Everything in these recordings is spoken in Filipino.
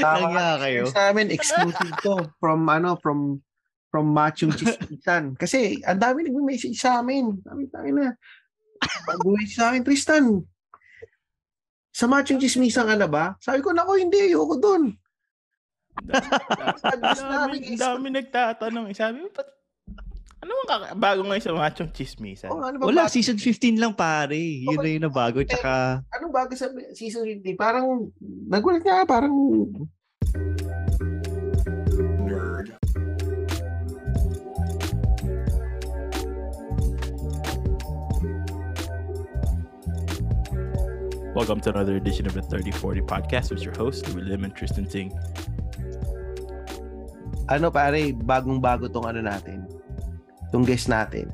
Nangya kayo. Sa amin, exclusive to. From, ano, from, from Machong Chismisan. Kasi, ang dami nag-message sa amin. Sabi, tayo na. Pag-message sa amin, Tristan, sa Machong Chismisan ka na ba? Sabi ko, nako, hindi, ayoko dun. dami, dami nagtatanong. Eh, sabi mo, ano ang kaka- bago ngayon sa machong chismisan? Oh, ano ba Wala, bago? season 15 lang pare. Yun Okay. na yung nabago. Tsaka, Anong bago sa season 50? Parang, nagulat nga, parang, Welcome to another edition of the 3040 podcast with your host, William and Tristan Ting. ano pare, bagong-bago tong ano natin. Tong guest natin.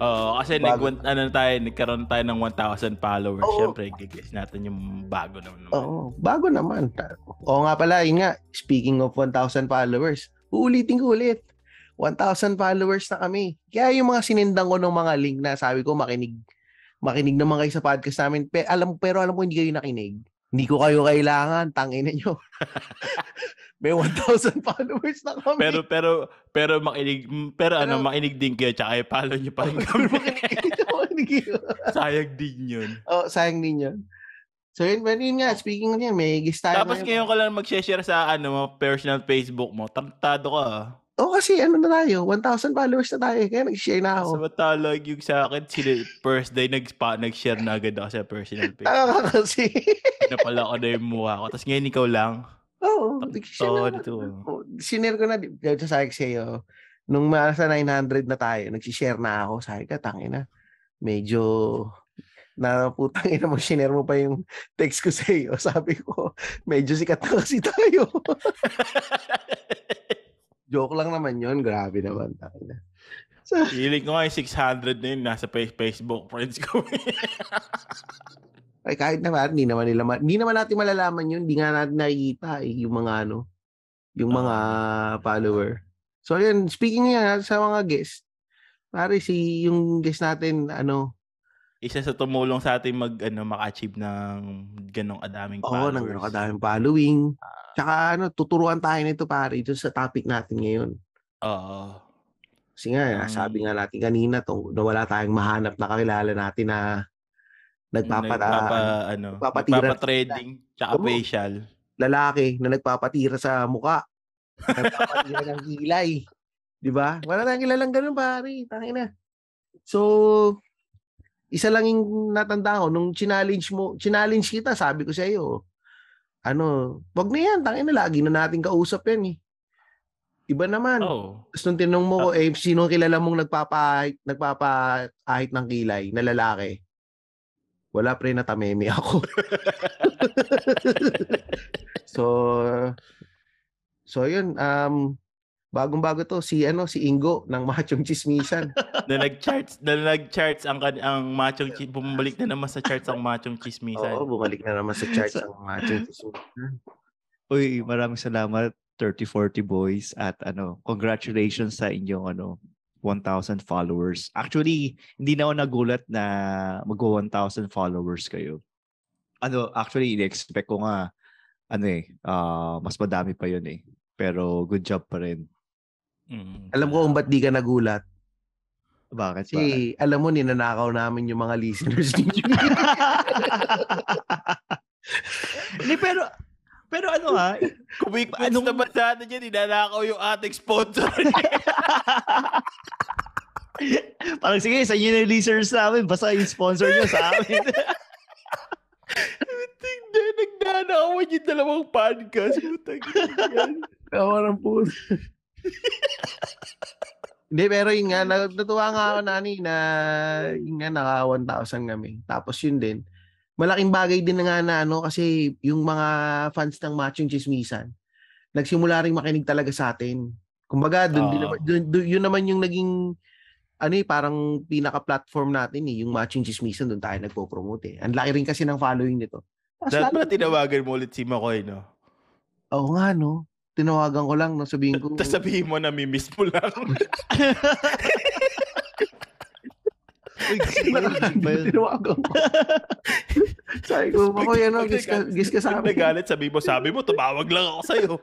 Oo, kasi nag, Bago. ano tayo, nagkaroon tayo ng 1,000 followers. Oo. Siyempre, gigess natin yung bago naman. Oo, bago naman. Oo nga pala, yun nga, speaking of 1,000 followers, uulitin ko ulit. 1,000 followers na kami. Kaya yung mga sinindang ko ng mga link na sabi ko makinig, makinig naman kayo sa podcast namin. Pero alam, pero alam ko hindi kayo nakinig. Hindi ko kayo kailangan, tangin nyo. May 1,000 followers na kami. Pero, pero, pero makinig, pero ano, Pero- makinig din kayo, tsaka i-follow nyo pa rin kami. makinig kayo. Sayang din yun. Oh, sayang din yun. So yun, pero yun nga, speaking of yun, may gist tayo Tapos ngayon. ka lang mag-share sa ano personal Facebook mo. Tartado ka ah. Oh, kasi ano na tayo, 1,000 followers na tayo. Kaya nag-share na ako. Samantalag yung sa akin, sila, first day nag-spa, nag-share na agad ako sa personal page. Taka ka kasi. Napala ko na yung mukha ko. Tapos ngayon ikaw lang. Oo, oh, na. dito. Oh, sinare ko na, di- dito sa sa'yo, nung nasa 900 na tayo, nag-share na ako. Sabi ka, tangina, medyo na putang ina mo, shinare mo pa yung text ko sa iyo. Sabi ko, medyo sikat na kasi tayo. Joke lang naman yon Grabe naman. Tangina. So, Feeling ko nga yung 600 na yun, nasa fa- Facebook friends ko. Ay kahit naman, hindi naman nila, hindi naman natin malalaman yun. Hindi nga natin nakikita eh, yung mga ano, yung mga follower. So yun, speaking nga sa mga guest, pare si yung guest natin, ano, Isa sa tumulong sa ating mag, ano, maka-achieve ng ganong adaming oo, followers. nang ganun kadaming following. Tsaka ano, tuturuan tayo nito pare, ito sa topic natin ngayon. Oo. Kasi nga, Um, sabi nga natin kanina, tong, na wala tayong mahanap na kakilala natin na nagpapa, Nagpapa, ano, nagpapatira- nagpapa-trading, tsaka facial. lalaki na nagpapatira sa muka. nagpapatira ng kilay. Di ba? Wala tayong kilalang ganun, pare. Tangin na. So, isa lang yung natanda ko, nung challenge mo, challenge kita, sabi ko sa iyo, ano, wag na yan, tangin na, lagi na natin kausap yan eh. Iba naman. Oo. Tapos nung tinanong mo ko, eh, sino kilala mong nagpapahit, nagpapahit ng kilay na lalaki? Wala pre, natameme ako. so, so yun, um, bagong-bago to, si ano, si Ingo ng Machong Chismisan. na nag-charts, na nag-charts ang, ang machong, bumalik na naman sa charts ang machong chismisan. Oo, bumalik na naman sa charts ang Machong Chismisan. uy, maraming salamat 3040 boys at ano, congratulations sa inyong ano 1,000 followers. Actually, hindi na ako nagulat na mag 1,000 followers kayo. Ano, actually, in-expect ko nga ano eh, ah, mas madami pa yun eh. Pero good job pa rin. Mm. Alam ko kung ba't di ka nagulat. Bakit? Kasi alam mo, ninanakaw namin yung mga listeners ninyo. Hindi, pero, pero ano ha, Commitments Anong- naman sa atin yan, inanakaw yung ating sponsor. parang sige, sa inyo na yung listeners namin, basta yung sponsor nyo sa amin. Hindi, nagnanakawan yung dalawang podcast. Putang. Kawarang po. Hindi, pero yun nga, nat- natuwa nga ako nani na yun nga, naka 1,000 kami. Tapos yun din, malaking bagay din na nga na ano, kasi yung mga fans ng Matching Chismisan, nagsimula rin makinig talaga sa atin. Kumbaga, dun, din Oo. naman, dun, dun- yun naman yung naging, ano eh, parang pinaka-platform natin eh, yung Matching Chismisan, doon tayo nagpo-promote eh. Ang laki rin kasi ng following nito. Dapat pala tinawagan mo ulit si Makoy, no? Oo nga, no? Tinawagan ko lang, no? Sabihin ko, Tapos sabihin mo na mimiss mo lang. Uy, gising ba yun? Gising ba yun? Tinawagan ko. Sabi ko, ako yan, no, gis ka, gis ka sa amin. nagalit, sabi mo, sabi mo, tumawag lang ako sa'yo.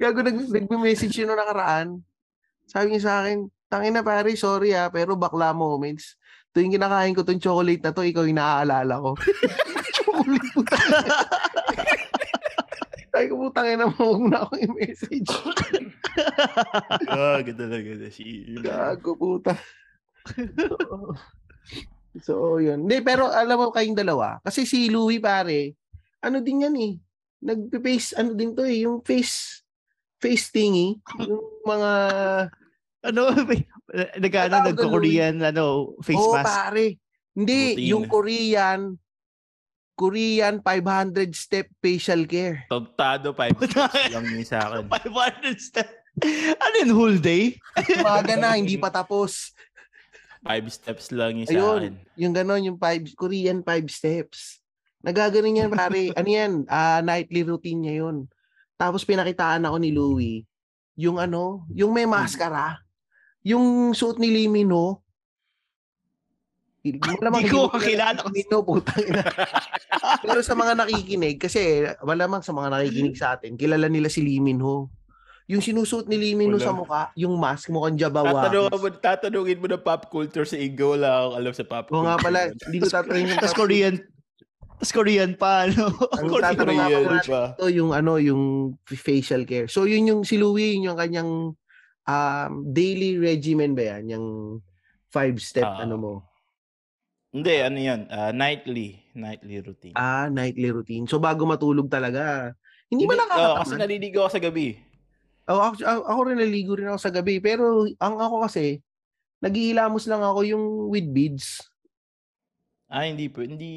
Gago, nag, nagme-message yun nakaraan. Sabi niya sa akin, tangin na pare, sorry ah, pero bakla moments. Tuwing kinakain ko tong chocolate na to, ikaw yung naaalala ko. chocolate po Sabi ko, putang ina mo, huwag mo na akong i-message. Ah, ganda na ganda. Si Gago, puta. so, yun. Hindi, pero alam mo kayong dalawa, kasi si Louie pare, ano din yan eh, nagpe-face, ano din to eh, yung face, face thingy, yung mga, Ano, nag-ano, Tawag nagko-Korean, ano, face oh mask. pare, hindi, Routine. yung Korean, Korean 500 step facial care. Togtado, 5 steps lang yun sa akin. 500 step. Ano yun, whole day? Umaga na, hindi pa tapos. 5 steps lang yun sa Ayun. akin. Yung ganon, yung five, Korean 5 steps. Nagaganon yan, pare. ano yan? Ah, nightly routine niya yun. Tapos pinakitaan ako ni Louie, yung ano, yung may maskara. Yung suot ni Lee Min Ho. Malamang Hindi ko kakilala Min Ho, putang ina. Pero sa mga nakikinig, kasi malamang sa mga nakikinig sa atin, kilala nila si Lee Min Ho. Yung sinusuot ni Lee Min Ho Wala. sa mukha, yung mask, mukhang jabawa. Tatanungin mo, tatanungin mo ng pop culture sa Igo. Wala akong alam sa pop Oo culture. nga pala, hindi ko tatanungin yung Tapos Korean. Tapos Korean pa, ano? Ang Korean. tatanong Korean pa. ito, yung ano, yung facial care. So yun yung si Louie, yun yung kanyang um, daily regimen ba yan? Yung five step Ah. ano mo? Hindi, ano yan? ah, nightly. Nightly routine. Ah, nightly routine. So bago matulog talaga. Hindi ba Oo, kasi nakakatamad? naliligo ako sa gabi. Oh, ako, ako rin naligo rin ako sa gabi. Pero ang ako kasi, naghihilamos lang ako yung with beads. Ah, hindi po. Hindi,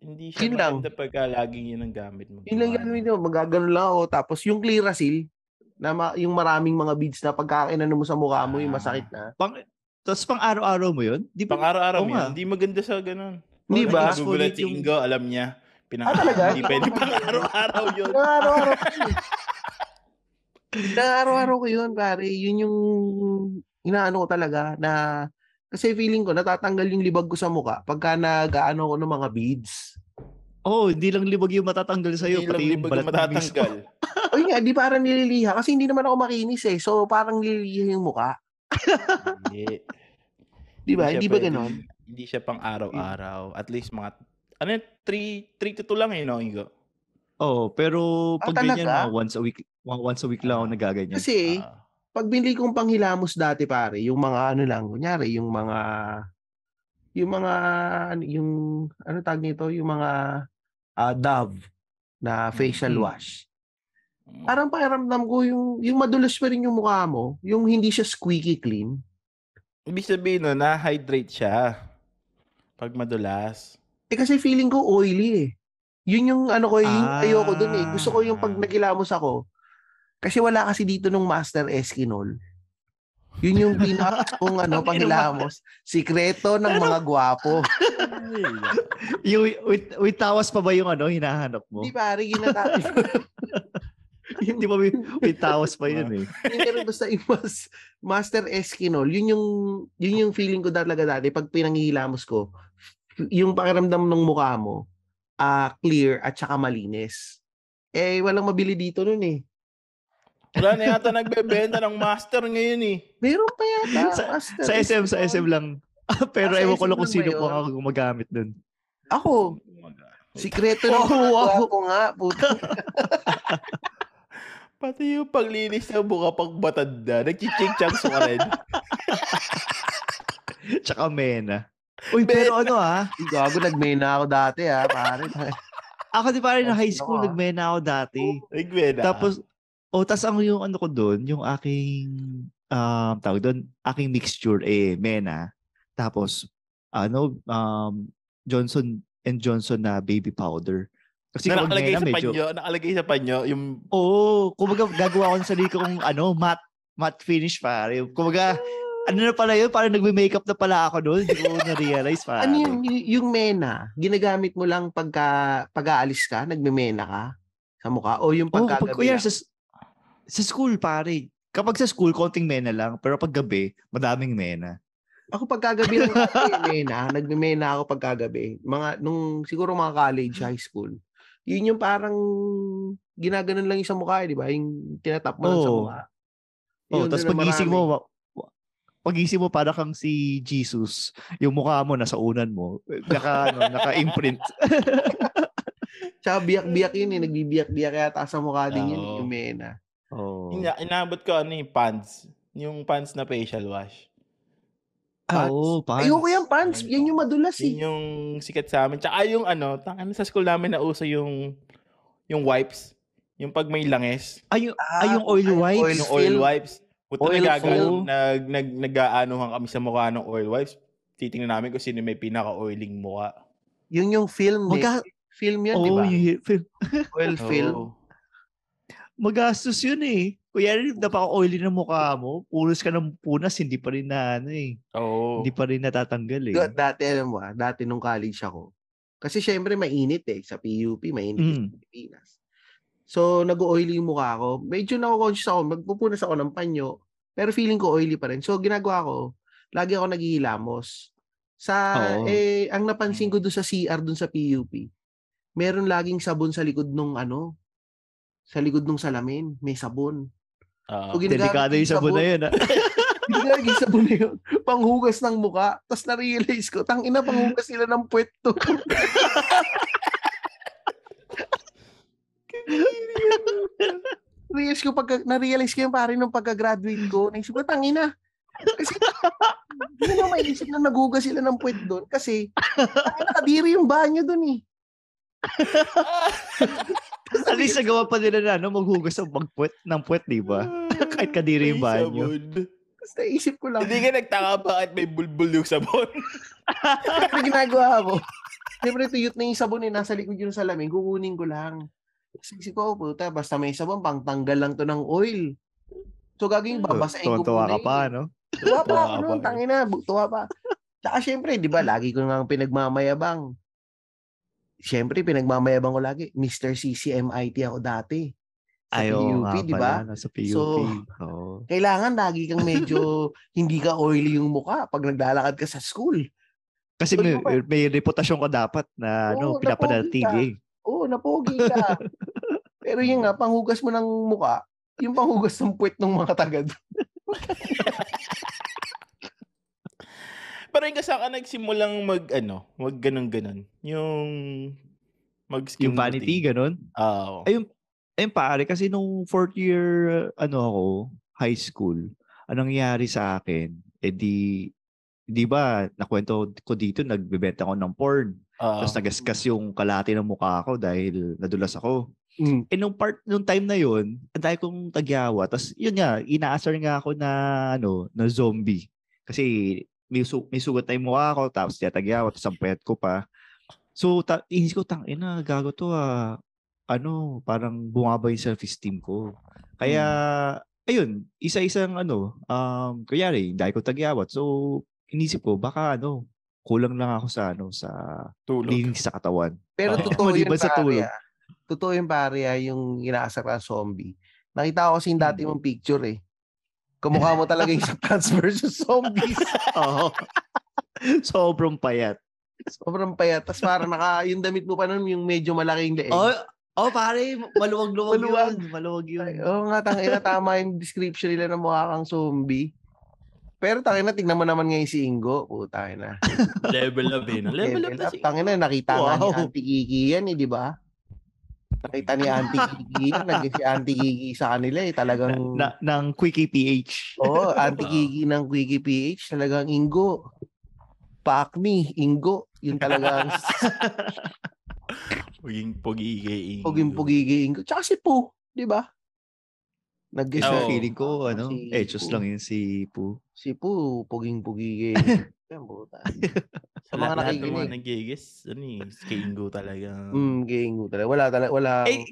hindi siya Yun lang. maganda pagka laging yun ang gamit mo. Yun lang gagawin mo. Magagano lang ako. Tapos yung Clearasil, na ma- yung maraming mga beads na pagkakainan mo sa mukha mo, yung Ah. masakit na. Pang, tapos pang araw-araw mo yun? Di Pang ba? araw-araw Oo mo yun. Hindi maganda sa ganun. Hindi Oo, ba? nag- Nagugulat si yung- Ingo, alam niya. Pinang- Ah, talaga? Hindi pwede pang araw-araw yun. Araw-araw ko yun. araw-araw ko yun, pare. Yun yung inaano ko talaga na kasi feeling ko natatanggal yung libag ko sa muka pagka nag-ano ko ng mga beads. Oh, hindi lang libag yung matatanggal sa'yo, Hindi lang pati yung libag balat ang ng mismo. matatanggal. O yun nga, di parang nililiha kasi hindi naman ako makinis eh. So parang nililiha yung muka. Hindi. Di ba? siya Hindi ba ganon? Hindi siya pang araw-araw. At least mga, ano yun, 3, 3 to 2 lang yun, no, Ingo? Oh, pero Ah, pag ganyan, mga once a week, once a week lang ako Ah. nagaganyan. Kasi Ah. pag binili kong panghilamos dati pare, yung mga ano lang, kunyari, yung mga yung mga ano, yung ano tag nito, yung mga ah, Dove na facial Mm. wash. Mm. Parang pakiramdam ko yung yung madulas pa rin yung mukha mo, yung hindi siya squeaky clean. Ibig sabihin no, na-hydrate siya. Pag madulas. Eh kasi feeling ko oily eh. Yun yung ano ko, yung Ah. ayoko dun eh. Gusto ko yung pag nagilamos ako. Kasi wala kasi dito nung Master Eskinol. Yun yung pinaka kung ano, panghilamos. Sikreto ng mga gwapo. yung with, with tawas pa ba yung ano, hinahanap mo? Hindi pare, ginata. Hindi pa with tawas pa yun eh. Pero basta yung mas, Master Eskinol, yun yung, yun yung feeling ko talaga dati pag pinanghihilamos ko, yung pakiramdam ng mukha mo, ah clear at saka malinis. Eh, walang mabili dito nun eh. Wala na yata nagbebenta ng master ngayon eh. Meron pa yata. Sa- Master Sa SM, sa. SM lang. pero Ah, ewan ko lang kung sino po ang gumagamit dun. Ako, sikreto ng Oh, wow. gwapo nga, puta. Pati yung paglinis ng buka pag matanda, nagchiching-chang ka rin. Tsaka Mena. Uy, pero ano ah, Gago, nagmena ako dati ah, pare. ako di pa rin na high school, ah. nagmena ako dati. Nagmena. Tapos, o tas ang yung ano ko doon, yung aking, um, tawag doon, aking mixture, eh, Mena. Tapos, ano, um, Johnson and Johnson na baby powder. Kasi na nakalagay Mena, sa medyo, panyo, nakalagay sa panyo, yung oo, kumbaga gagawa ko ng sarili ko kung ano, matte, matte finish pare. Kumbaga, ano na pala yun, parang nagme-makeup na pala ako doon. Hindi ko na-realize pare. ano yung, yung mena, ginagamit mo lang pagka pag-aalis ka, nagmemena ka sa mukha? O yung Oh, pag, pagkagabi kuya, lang? sa, sa school pare, Kapag sa school, konting mena lang. Pero pag gabi, madaming mena. Ako pagkagabi lang nagmemena, nagmemena ako pagkagabi. Mga, nung siguro mga college, high school. Yun yung parang ginaganon lang yung sa mukha, eh, di ba? Yung tinatap mo lang sa mukha. Oh, Yun, tapos pagising mo, pagising mo para kang si Jesus. Yung mukha mo nasa unan mo. Naka, ano, naka-imprint. Tsaka biyak-biyak yun eh. Nagbibiyak-biyak yata sa mukha din yun, Oo. yung mena. oh. Ina- inabot ko ano yung pants. Yung pants na facial wash. Pants. oo, pants. Ayoko yung pants. Yan yung madulas eh. yung sikat sa amin. Tsaka yung ano, ano sa school namin na uso yung yung wipes. Yung pag may langis. Ay, yung, Ah, ay, yung oil ay, wipes. oil yung oil wipes. Puta Oil nagagano, nag, nag, nag-aanuhan kami sa mukha ng oil wipes. Titingnan namin kung sino may pinaka-oiling mukha. Yun yung film eh. Maga- Film yun, Oo, di ba? yung film. Oil film. Magastos yun eh. Kuya, napaka-oily ng mukha mo. Pulos ka ng punas, hindi pa rin na ano eh. Oo. Hindi pa rin natatanggal eh. Da- Dati, alam mo ah, dati nung college ako. Kasi syempre mainit eh. Sa PUP, mainit Mm. sa Pilipinas. So, nag-oily yung mukha ko. Medyo nako-conscious ako. Magpupunas ako ng panyo. Pero feeling ko oily pa rin. So, ginagawa ko, lagi ako naghihilamos. Sa, Oo. eh, ang napansin ko doon sa CR doon sa PUP, meron laging sabon sa likod nung ano, sa likod nung salamin. May sabon. Oo. So, Delikado yung sabon na yun. ah. Ginagay sabon na yun. Panghugas ng muka. Tapos na-realize ko, tang ina panghugas nila ng puwet to. Realize ko pagka, na-realize ko yung pare nung pagka-graduate ko. Naisip ko, tang ina. Kasi, hindi na maisip na naghugas sila ng puwet doon. Kasi, tang ina, kadiri yung banyo doon eh. At least nagawa pa nila na ano, maghugas ng pagpuwet ng puwet, di ba? Kahit kadiri yung banyo. Tapos naisip ko lang, Hindi ka nagtaka bakit may bulbul yung sabon. ano ginagawa ko? Siyempre, tuyot na yung sabon eh. Nasa likod yung salamin. Kukunin ko lang. Isip ko, oh, puta, basta may sabon, pang tanggal lang to ng oil. So, gagawin, babasahin ko Tuwa muna ka pa, no? Tuwa pa Tuwa ako noon, tangina, tuwa pa. Tsaka syempre, di ba, lagi ko nga pinagmamayabang. Syempre, pinagmamayabang ko lagi. Mr. CCMIT ako dati. Sa Ayaw PUP, nga di ba? nasa PUP. So, Oo. Kailangan lagi kang medyo hindi ka oily yung mukha pag naglalakad ka sa school. Kasi So, may, yun pa. may reputasyon ka dapat na ano, Oo, pinapanatili. Oo, napogi ka. Pero yun nga, panghugas mo ng mukha, yung panghugas ng puwet ng mga tagad. Pero yung saan ka nagsimulang mag, ano, mag ganun-ganun. Yung mag-skim Yung vanity, ganun. Oo. Ayun, ayun pare, kasi nung fourth year, ano ako, high school, anong nangyari sa akin, eh di, di ba, nakwento ko dito, nagbebenta ako ng porn. Oo. Tapos nagaskas yung kalati ng mukha ko dahil nadulas ako. Mm. Eh nung part, nung time na ang dahil kong tagyawa. Tapos yun nga, inaasar nga ako na, ano, na zombie. Kasi may, su- may sugat na yung mukha ko, tapos tiyatagyawa, tapos ang payat ko pa. So, ta- inis ko, tang ina, gago to ah. Ano, parang bumaba yung self-esteem ko. Kaya, ayun, isa-isang ano, um, kunyari, dahil ko tagyawat. So, inisip ko, baka ano, kulang lang ako sa ano, sa Tulog. sa katawan. Pero Oo. totoo yun, sa tulog. ah. Totoo yung pare, ah, yung inaasar ka zombie. Nakita ko kasi yung dati mong picture eh. Kamukha mo talaga yung sa Plants vs. Zombies. Oo. Sobrang payat. Sobrang payat. Tapos parang naka, yung damit mo pa nun, yung medyo malaking leeg. Oh, oh pare, maluwag-luwag Maluwag. yun. Maluwag yun. Oo nga, tangina, tama yung description nila ng mukha kang zombie. Pero tangina, tingnan mo naman ngayon si Ingo. Puta na. Level up eh. no? Level up na si Tangina, nakita nga ni Wow. Auntie Kiki yan eh, di ba? Nakita ni Auntie Kiki yan. Nag si Auntie Kiki sa kanila eh. Talagang, Na, ng Quickie PH. oo, Auntie Kiki ng Quickie PH. Talagang Ingo. Pakmi, Ingo. Yung talagang Puging pugigay. puging-pugigi Ingo. Tsaka si Poo, di ba? Nag Kasi Oo. feeling ko, ano, Si Echos Poo. lang yun si Poo. Si. Yan, puta. Sa Sa mga mga lahat ng mga nakikinig. nagigis, ano eh, Skingo talaga. Mm, gingo talaga. Wala talaga, wala Eh,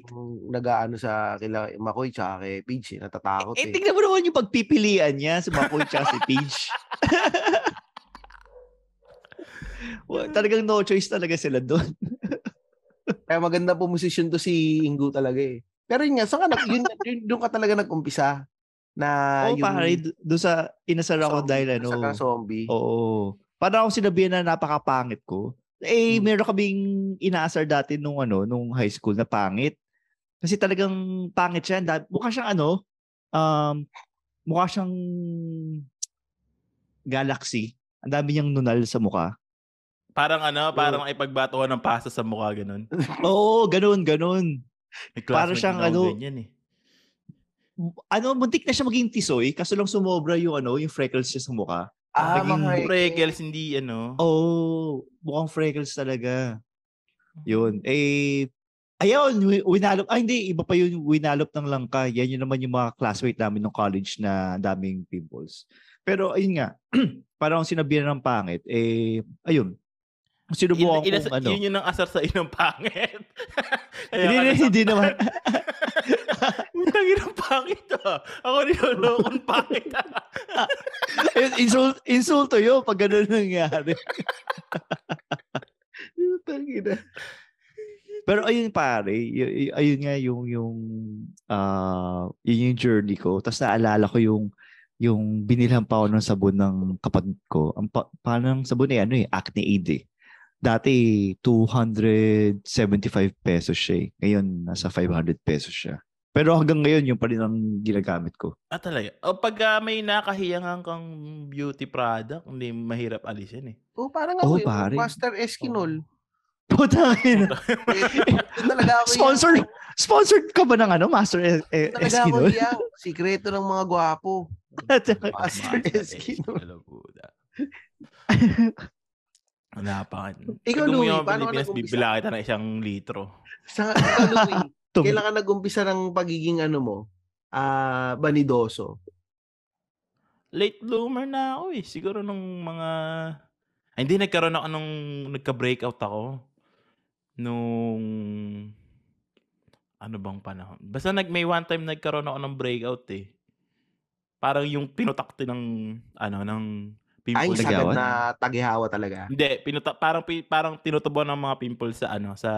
nag-aano sa kila Makoy tsaka kay Peach. Eh. Natatakot Eh, eh. tingnan mo naman yung pagpipilian niya sa Makoy tsaka si Peach. Wa- Talagang no choice talaga sila doon. Kaya maganda po musician to si Ingo talaga eh. Pero yun nga, so ka, nag- yun, yun, doon ka talaga nag-umpisa. na Oo, pare, do- doon sa inasar ako zombie, dahil ano. Saka zombie. Oo. Parang ako sinabihan na napakapangit ko. Eh, Hmm. meron kaming inaasar dati nung ano, nung high school na pangit. Kasi talagang pangit siya. Mukha siyang ano, um, mukha siyang galaxy. Ang dami niyang nunal sa mukha. Parang ano, parang ipagbatuhan ng pasta sa mukha, ganun. Oo, ganun, ganun. May Para siyang ano, ganyan eh. Ano, muntik na siya maging tisoy, kaso lang sumobra yung ano, yung freckles niya sa mukha. ah, naging mga Freckles, hindi ano. Oh, mukhang freckles talaga. Yun. Eh, ayun, wi- winalop. Ah, hindi. Iba pa yun, winalop ng langka. Yan yun naman yung mga classmate namin ng college na daming pimples. Pero ayun nga, parang sinabihan ng pangit, eh, ayun. Sinubukan Ina- kong ano. Yun yung ang asar sa inang pangit. Hindi, hindi, hindi naman. Ang inang pangit ah. Ako nilolokon pangit ah. Ayun, insult, insulto yun pag ganun nangyari. Tangina. Pero ayun pare, y- ayun nga yung yung ah yun yung journey ko. Tapos naalala ko yung yung binilhan pa ako ng sabon ng kapatid ko. Ang pa, parang sabon eh ano eh Acne Aid eh. Dati 275 pesos siya eh. Ngayon nasa 500 pesos siya. Pero hanggang ngayon yung pa rin ang ginagamit ko. Ah, talaga? O pag ah, may nakahiyangan kang beauty product, hindi mahirap alisin eh. Oh, parang Oh, ako, eh, pare. Master Eskinol. Putang ina. Doon talaga ako Sponsor sponsored ka ba ng ano Master e- e- Doon talaga ako Eskinol? iyang. Sikreto ng mga gwapo. Master Eskinol. Eskinol. Wala pa. Ikaw, Louie, paano ka nag-umpisa? bibila kita ng isang litro. Sa ikaw, Louie, kailan ka nag-umpisa ng pagiging ano mo? Ah, banidoso. Late bloomer na ako eh. Siguro nung mga... Ay, hindi, nagkaroon ako nung nagka-breakout ako. Nung... Ano bang panahon? Basta nag, may one time nagkaroon ako ng breakout eh. Parang yung pinutakti ng... Ano, ng Ay, pimples. sagad Tagawan? na tagihawa talaga. Hindi, pinuta, parang, parang tinutubo ng mga pimples sa ano, sa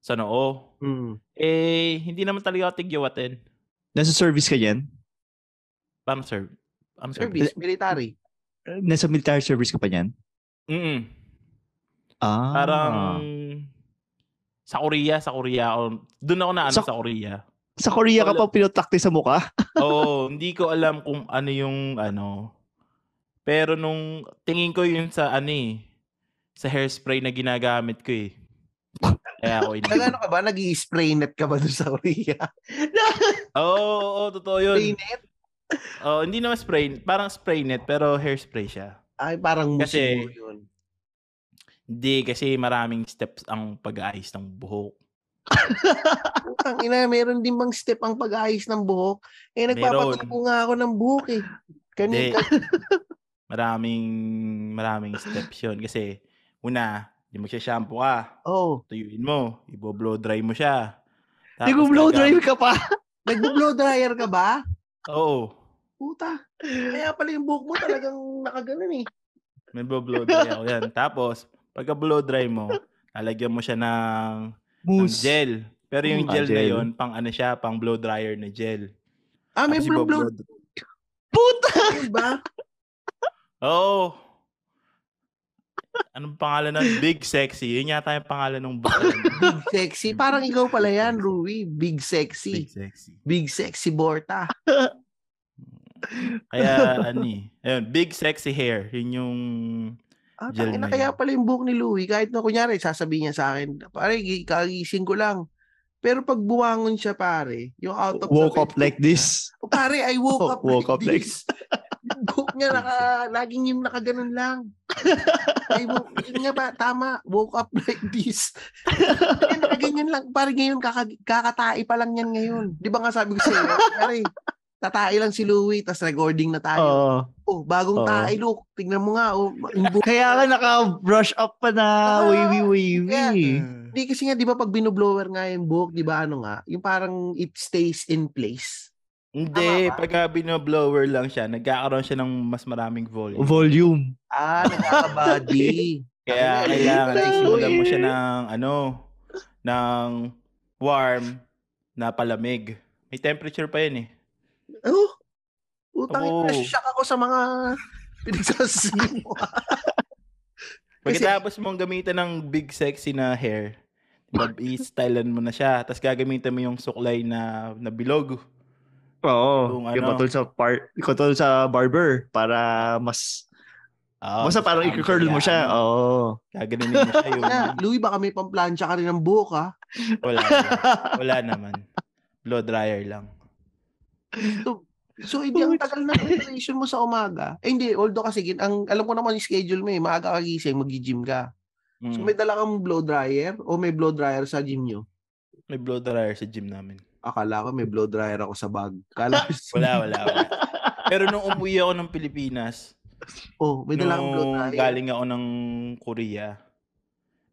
sa noo. Hmm. Eh, hindi naman talaga ako tigyawatin. Nasa service ka yan? Parang serve. Ano service? Service, military. Nasa military service ka pa yan? Mm Ah. Parang sa Korea, sa Korea ako. Doon ako na ano Sa- sa Korea. Sa Korea ka pa pinutakti sa mukha? Oo, hindi ko alam kung ano yung ano. Pero nung tingin ko yun sa ano eh, sa hairspray na ginagamit ko eh. Kaya ako ini. Nagano ka ba? nag spray net ka ba doon sa Korea? Oo, oo, oo, totoo yun. Spray net? Oh, hindi naman spray, parang spray net pero hairspray siya. Ay, parang Kasi- yun. Hindi kasi maraming steps ang pag-aayos ng buhok. Putang ina, meron din bang step ang pag-ayos ng buhok? Eh, nagpapatubo nga ako ng buhok eh. Hindi. Kanina. Maraming maraming steps yun kasi una, di mo siya shampoo ka. Oh, Tuyuin mo, ibo-blow dry mo siya. Hindi ko blow dry ka pa. nagbo-blow dryer ka ba? Oo. Puta. Kaya pala yung buhok mo talagang nakaganon eh. May blow dry ako yan. Tapos, pagka blow dry mo, lalagyan mo siya ng, ng Mousse. gel. Pero yung Mm, ah, gel, na gel. yun, pang ano siya, pang blow dryer na gel. Ah, may blow blow. Puta! ba? Oo. Anong pangalan nun? Big Sexy. Yun yata yung pangalan ng book. Big sexy. Parang ikaw pala yan, Rui. Big sexy. Big Sexy. Big sexy Borta. Kaya, ano eh. Ayun, Big Sexy Hair. Yun yung... Ah, Gel na kaya pala yung buhok ni Louie, kahit na kunyari, sasabihin niya sa akin, pare, gi- kagising ko lang. Pero pag buwangon siya, pare, yung out of the Woke up like this. "Oh, pare, I woke up Woke like up like this. Yung buhok niya, naka, laging yung nakaganon lang. I woke, yun nga ba, tama, woke up like this. Kaya nakaganyan lang. Pare, ngayon, kaka, kakatae pa lang yan ngayon. Di ba nga sabi ko sa'yo, pare, tatae lang si Louie, tas recording na tayo. Oo. Oh, bagong Oo. tae, look. Tingnan mo nga, oh, buhok Kaya ka naka-brush up pa na Ah, wavy-wavy. kaya- Hindi kasi nga 'di ba pag binoblower nga yung buhok, 'di ba ano nga, yung parang it stays in place. Hindi, Tama ba? pagka binoblower lang siya, nagkakaroon siya ng mas maraming volume. Volume. Ah, nagkaka-body. Kaya kailangan isimulan mo siya ng ano, ng warm na palamig. May temperature pa yun eh. Oh, Putang Oo. ina, shock ako sa mga pinagsasabi mo. Pagkatapos mong gamitan ng big sexy na hair, i-stylean mo na siya, tapos gagamitan mo yung suklay na, na bilog. Oo. Yung Yung ano. katulad sa par, katulad sa barber para mas Oh, basta parang i-curl mo siya. Oo. Gaganunin mo siya yung... Na, Louie, baka may pamplansya ka rin ng buhok, ha? Wala, wala. Wala naman. Blow dryer lang. So, hindi ang tagal na preparation mo sa umaga. Eh, hindi. Although kasi, gin- ang, alam ko naman yung schedule mo eh. Maaga ka gising, mag-gym ka. So, Mm. may dala kang blow dryer o may blow dryer sa gym nyo? May blow dryer sa gym namin. Akala ko may blow dryer ako sa bag. Kala ko, Wala, wala, wala. Pero nung umuwi ako ng Pilipinas, oh, may dala kang blow dryer. galing ako ng Korea,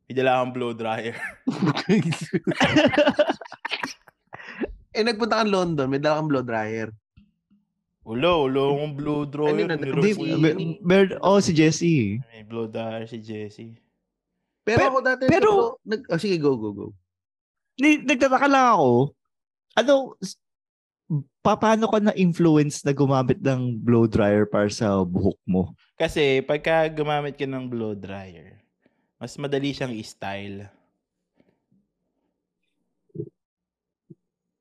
may dala akong blow dryer. eh, nagpunta kang London, may dala kang blow dryer. Ulo, ulo akong blow dryer. Ano yun. mer- mer- oh, si Jessie. May blow dryer si Jessie. Pero Pe- ako dati, pero- nag, nag, oh, sige, go, go, go. Ni- Nagtataka lang ako, ano, paano ka na-influence na gumamit ng blow dryer para sa buhok mo? Kasi pagka gumamit ka ng blow dryer, mas madali siyang i-style.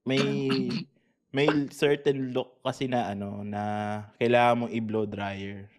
May may certain look kasi na ano na kailangan mong i-blow dryer.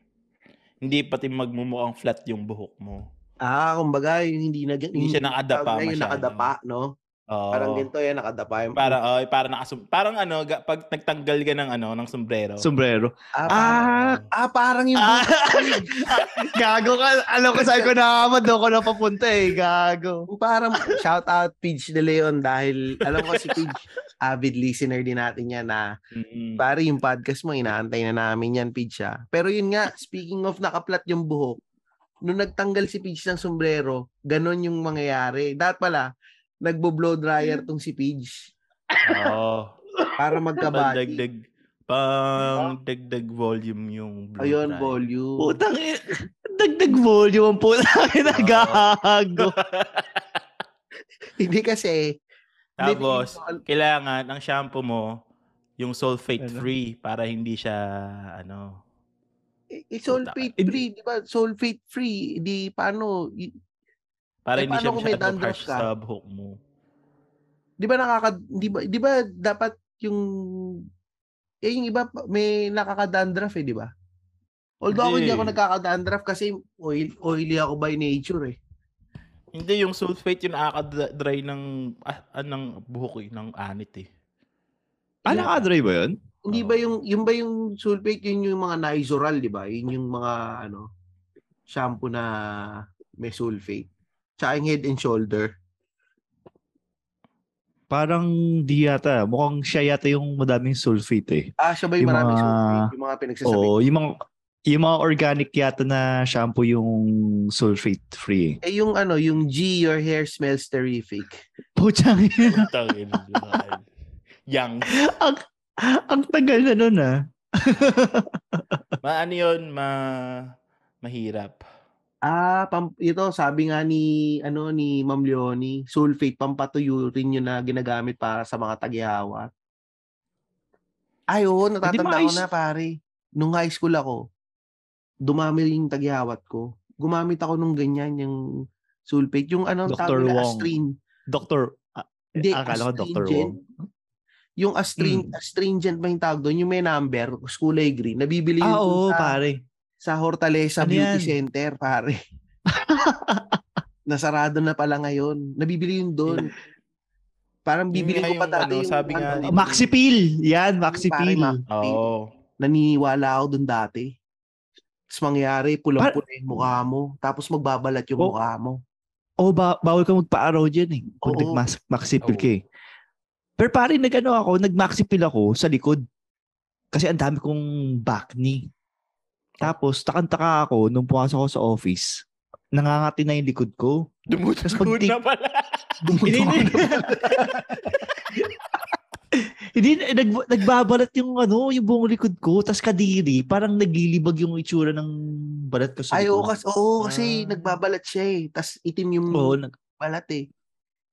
Hindi pati magmumukhang flat yung buhok mo. Ah, kumbaga, yung hindi na, Hindi siya nakadapa yung masyado. nakadapa, no? Oo. Parang ganito yan, nakadapa. Yung, Parang oh, parang nakasum parang ano ga- pag nagtanggal ka ng ano ng sombrero. Sombrero. ah, Ah, parang, ah, parang yung Ah, gago ka. Alam ko saan ko na doon ko na papunta eh. Gago. parang shout out Pidge de Leon dahil alam ko si Pidge avid listener din natin yan na Mm-mm. pare yung podcast mo inaantay na namin yan Pidge ah. Pero yun nga speaking of nakaplat yung buhok nung nagtanggal si Pidge ng sombrero ganon yung mangyayari. Dapat pala nagbo-blow dryer tong si Pidge Oo. para magkabati. Pang-dagdag pang dagdag volume yung blow Ayun, dryer. volume. Putang i- dagdag volume ang puta na gago. Hindi kasi hindi, Tapos, hindi kailangan ang shampoo mo yung sulfate Ano? free para hindi siya ano. eh, eh, sulfate free, di ba? Sulfate free, di paano, Para Eh, hindi siya masyadong dandruff harsh ka? sa buhok mo. di ba nakaka, di ba, di ba dapat yung, eh yung iba, pa- may nakaka-dandruff eh, di ba? Although ako hindi Hindi. ako nagkaka-dandruff kasi oil, oily ako by nature eh. Hindi yung sulfate yung nakaka-dry ng ah, ah, ng buhok eh, ng anit eh. Ah, nakadry ba yun? Hindi ba yung, yung ba yung sulfate, yun yung mga Nizoral, di ba? Yun yung mga, ano, shampoo na may sulfate. Tsaka yung head and shoulder. Parang di yata. Mukhang siya yata yung madaming sulfate eh. Ah, siya ba yung, Yung maraming mga- sulfate? Yung mga pinagsasabi. Oo, yung mga yung mga organic yata na shampoo yung sulfate free. Eh, yung ano, yung G, your hair smells terrific. Puchang na Young. ang, ang tagal na nun ah. Ma ano yun, ma mahirap. Ah, pam, ito sabi nga ni ano ni Ma'am Leonie, sulfate pampatuyo rin yun na ginagamit para sa mga tagyawat. Ay, oo, natatanda ko na pare. Nung high school ako, dumami rin yung tagyawat ko. Gumamit ako nung ganyan, yung sulfate. Yung ano, Dr. tawag Wong. astrin. Doctor, ah, Hindi, akala ko Dr. Wong. Yung astrin, astringent ba yung tawag doon? Yung may number, kulay green. Nabibili yun Ah, dun oo, sa, pare. Sa Hortaleza Ano Beauty yan? Center, pare. Nasarado na pala ngayon. Nabibili yun doon. Parang bibili ko pa dati ano, yung sabi nga ano. Maxi Pill. Yan, Maxi Pill. Maxi Pill. Oo. naniniwala ako doon dati. Tapos mangyari, pulang-pula yung mukha mo. Tapos magbabalat yung Oh. mukha mo. O, ba, bawal ka magpa-araw dyan eh. Kung Oo. nag-maxi Oo. ka eh. Pero pare, nag-ano ako, nag-maxi pill ako sa likod. Kasi ang dami kong back knee. Tapos, takantaka ako nung pumasok ako sa office. Nangangati na yung likod ko. Dumudugo pag- na pala. Hindi, hindi. Hindi, eh, nag, nagbabalat yung ano, yung buong likod ko, tas kadiri, parang naglilibag yung itsura ng balat ko sa Ay, oo, kasi, oo, kasi Ah. nagbabalat siya eh. Tapos itim yung Oo, nag, balat eh.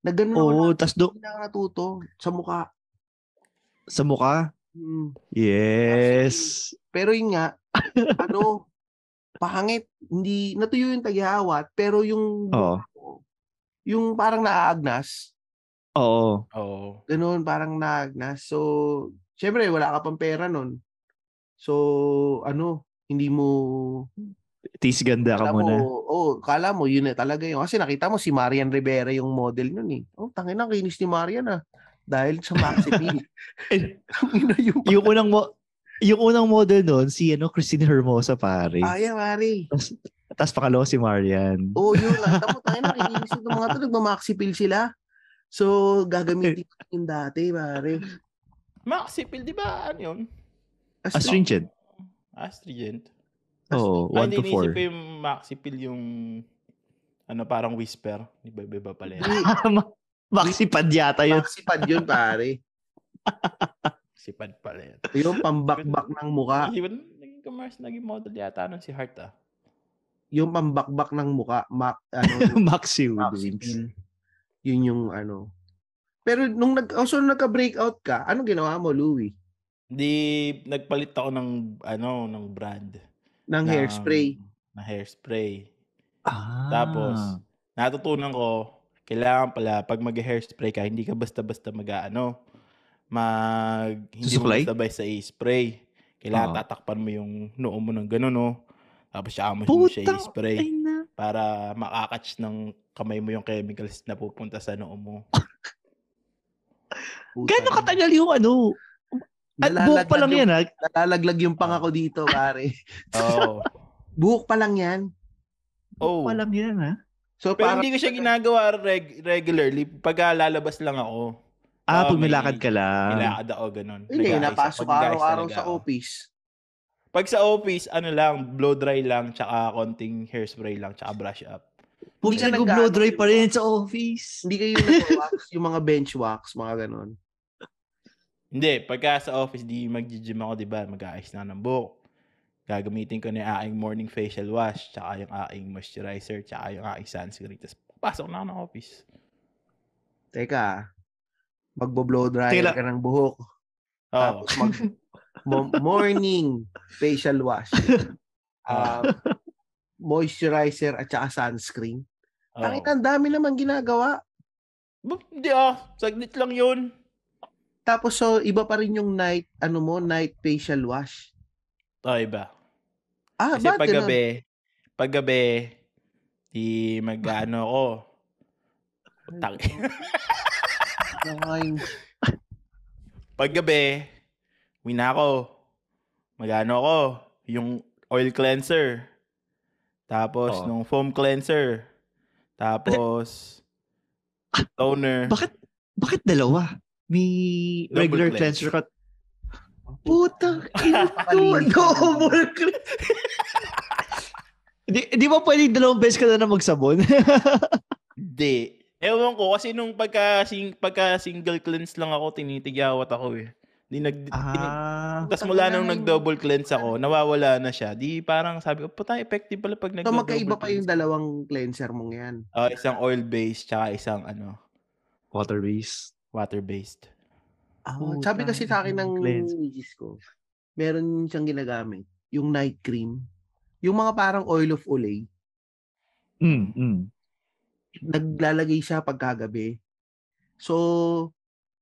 Nagganon ako oo, na, tas do, na ako natuto sa mukha. sa mukha. Mm. Yes. Pero yun nga, ano, pangit. Hindi, natuyo yung taghihawat, pero yung, Oo. yung parang naaagnas, Oo. Oo. ganun, parang naagnas. So, syempre, wala ka pang pera nun. So, ano, hindi mo, Tis ganda ka kala muna. mo, oh, kala mo, yun na talaga yung, kasi nakita mo si Marian Rivera yung model nun eh. Oh, tangin na, kinis ni Marian ah. Dahil sa Maxi Pin. Eh, yung, yung unang mo yung unang model noon si ano Christine Hermosa pare. Ay, pare. Tapos tapos pangalawa si Marian. Oo, oh, yun. Mo, tangin na, kinis yung mga to, nagmamaxi pill sila. So, gagamitin ko yung dati, pare. Maxipil, di ba? Ano yun? As- Astringent. Astringent. Oo, Ah, 1 hindi to inisip 4. ko yung Maxipil yung ano parang whisper. Di ba iba pala yan? Hindi, Maxi pad yata yun. maxi pad yun, pare. Sipad pala yan. Yung pambakbak ng muka. Hindi ba naging commerce, naging model yata nun si Hart ah. Yung pambakbak ng muka. Ma, ano, yung Maxi pill. Yun yung ano. Pero nung nag, oh, so nagka-breakout ka, anong ginawa mo, Louie? Hindi, nagpalit ako ng, ano, ng brand. Ng hairspray. Na hairspray. Ah. Tapos, natutunan ko, kailangan pala, pag mag-hairspray ka, hindi ka basta-basta mag, ano, mag, hindi mo Susuklay? basta-basta i-spray. Kailangan Oo. tatakpan mo yung noo mo ng gano'n, no? Tapos siya mo siya Putang i-spray ay na. para makakatch ng kamay mo yung chemicals na pupunta sa noo mo. Gano'ng katagal yung ano? At buhok pa lang yung, yan ha? Nalalaglag yung pangako dito, pare. Oo. Buhok pa lang yan. oh. Pa lang yan ha? So, Pero parang, hindi ko siya ginagawa reg- regularly. Pag lalabas lang ako. Ah, Oo, pag may may lakad ka lang. Ilakad ako, ganun. Hindi, napasok araw-araw sa office. Pag sa office, ano lang, blow dry lang, tsaka konting hairspray lang, tsaka brush up. Puti Hindi ka ka blow nag-ano, dry pa rin sa office. Hindi kayo nag-wax, yung mga bench wax, mga ganon. Hindi, pagka sa office, di mag-gym ako, di ba? Mag-aayos na ng buhok. Gagamitin ko na yung aking morning facial wash, tsaka yung aking moisturizer, tsaka yung aking sunscreen. Tapos papasok na ako ng office. Teka, magbo-blow dryer lang. ka ng buhok. Oo. Tapos mag mo- morning facial wash. Um, moisturizer at saka sunscreen. Oo. Tangin, ang dami naman ginagawa. Hindi ah, saglit lang yun. Tapos so iba pa rin yung night ano mo, night facial wash. Oo, iba. Ah, Kasi ba't pag ganun? gabi, pag gabi, di mag-ano ako. Tang- Ay, pag gabi, wina ako. Magano ako, yung oil cleanser. Tapos, Oo. nung foam cleanser. Tapos, toner. Bakit, bakit dalawa? May Double regular cleanse. cleanser ka. Putang ina. Napakalinis. Double cleanse. Di, di ba pwedeng dalawang beses ka na na magsabon? Hindi. Ewan ko, kasi nung pagka, sing, pagka single cleanse lang ako, tinitigyawat ako eh. Di nag, tini- ah. Tapos mula nung nag-double cleanse ako, nawawala na siya. Di parang sabi ko, puta, effective pala pag so nag-double magkaiba pa yung dalawang cleanser mong yan. Ah, isang oil-based, tsaka isang ano, Water based. water-based. Ah, Putang sabi kasi sa akin ng misis ko, meron siyang ginagamit, yung night cream. Yung mga parang oil of Olay, Mm, mm. Naglalagay siya pagkagabi. So,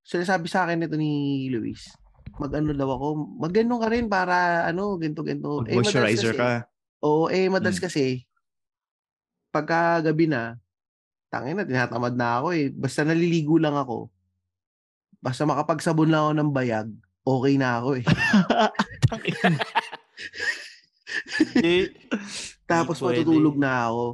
sinasabi sa akin ito ni Luis, mag-ano daw ako, mag-ano ka rin para ano, ganito. Mag moisturizer madalas ka. kasi- Oo, eh, madalas Mm. kasi, pagka gabi na, tangin na, tinatamad na ako eh. Basta naliligo lang ako. Basta makapagsabon lang ako ng bayag, okay na ako eh. Tapos matutulog na ako.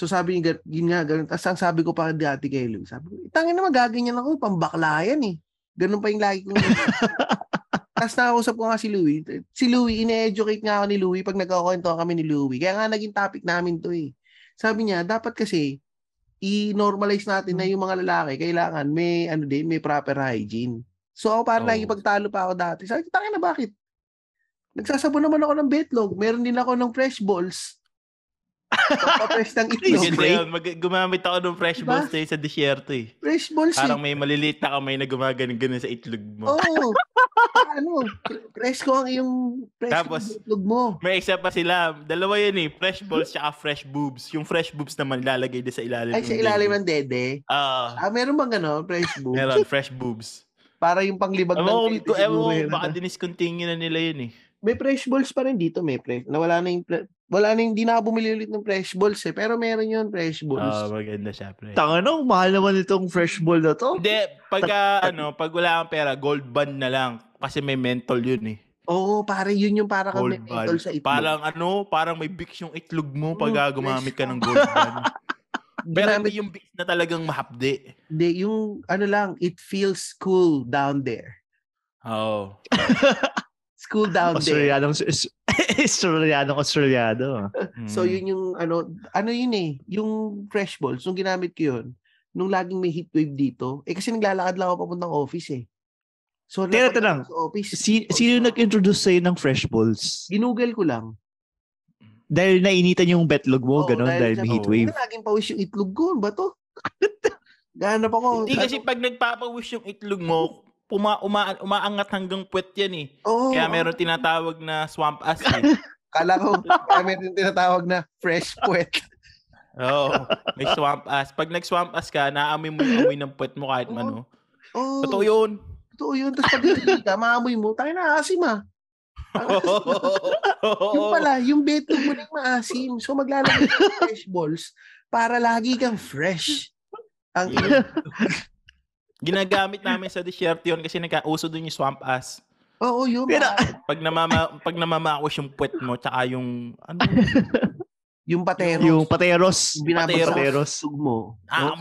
So sabi niya, yun nga, ganun. Tapos ang sabi ko pa dati kay Louie, sabi ko, tangin na magaganyan ako, pambakla yan eh. Ganun pa yung lagi kong Tapos nakausap ko nga si Louie. Si Louie, ine-educate nga ako ni Louie pag nagkakwento kami ni Louie. Kaya nga naging topic namin to eh. Sabi niya, dapat kasi i-normalize natin na yung mga lalaki, kailangan may ano din, may proper hygiene. So ako parang Oo. lagi pagtalo pa ako dati. Sabi ko, na bakit? Nagsasabon naman ako ng betlog. Meron din ako ng fresh balls. Pagpa-fresh ng itlog. Fresh Maganda yun. Mag- gumamit ako ng fresh Diba? balls tayo sa disyerto eh. Fresh balls Parang eh. may maliliit na kamay na gumaganon ganun sa itlog mo. Oo. ano, pre- presko ang iyong presko Tapos, itlog mo. May isa pa sila. Dalawa yun eh. Fresh balls tsaka fresh boobs. Yung fresh boobs naman lalagay din sa ilalim. Ay, sa ilalim ng dede. Ah, Ah, meron bang ano, fresh boob? meron. Fresh boobs. Para yung panglibag ko, ng kung- ewan ko, baka diniscontinue na nila yun eh. May fresh balls pa rin dito, may fresh. Nawala na yung, pre- wala na yung, di na ako bumili ulit ng fresh balls eh. Pero meron yun, fresh balls. Ah, maganda siya, pre. Tanga no, mahal naman itong fresh ball na to. Hindi, pagka, ano, pag wala kang pera, gold band na lang. Kasi may mental yun eh. Oo, pare, yun yung para kang may Gold mental band. sa itlog. Parang ano, parang may bix yung itlog mo Mm, pag gumamit ka ng gold band. Pero hindi yung bix na talagang mahapdi. Hindi, yung ano lang, it feels cool down there. Oo. School down there. Australianong, Australianong, Australiano. So Mm. yun yung ano, ano yun eh, yung fresh balls, nung ginamit ko yun, nung laging may heat wave dito, eh kasi naglalakad lang ako papuntang office eh. So lang. sa office. Si, sino nag-introduce sa'yo ng fresh balls? Ginugel ko lang. Dahil nainitan yung betlog mo, Oo, ganun, dahil, sa- may heat wave. Laging pawis yung itlog ko, ba to? Ganap ako. Hindi kasi pag nagpapawish yung itlog mo, puma, uma, umaangat hanggang puwet yan eh. Oo. Kaya meron tinatawag na swamp ass eh. Kala ko, kaya meron tinatawag na fresh puwet. Oo. May swamp ass. Pag nag-swamp ass ka, naamoy mo yung amoy ng puwet mo kahit Oo. ano. Oo. Totoo yun. Totoo yun. Tapos pag hindi ka, maamoy mo, tayo na asim ah. Yung pala, yung betlog mo nang maasim. So maglalagay ng fresh balls para lagi kang fresh. Ang. Ginagamit namin sa dessert yun kasi nagkauso dun yung swamp ass. Oo, yun. Pero-. Pag namama pag namamakos yung puwet mo tsaka yung ano yung pateros. Yung pateros. yung Pateros. itlog mo. ah,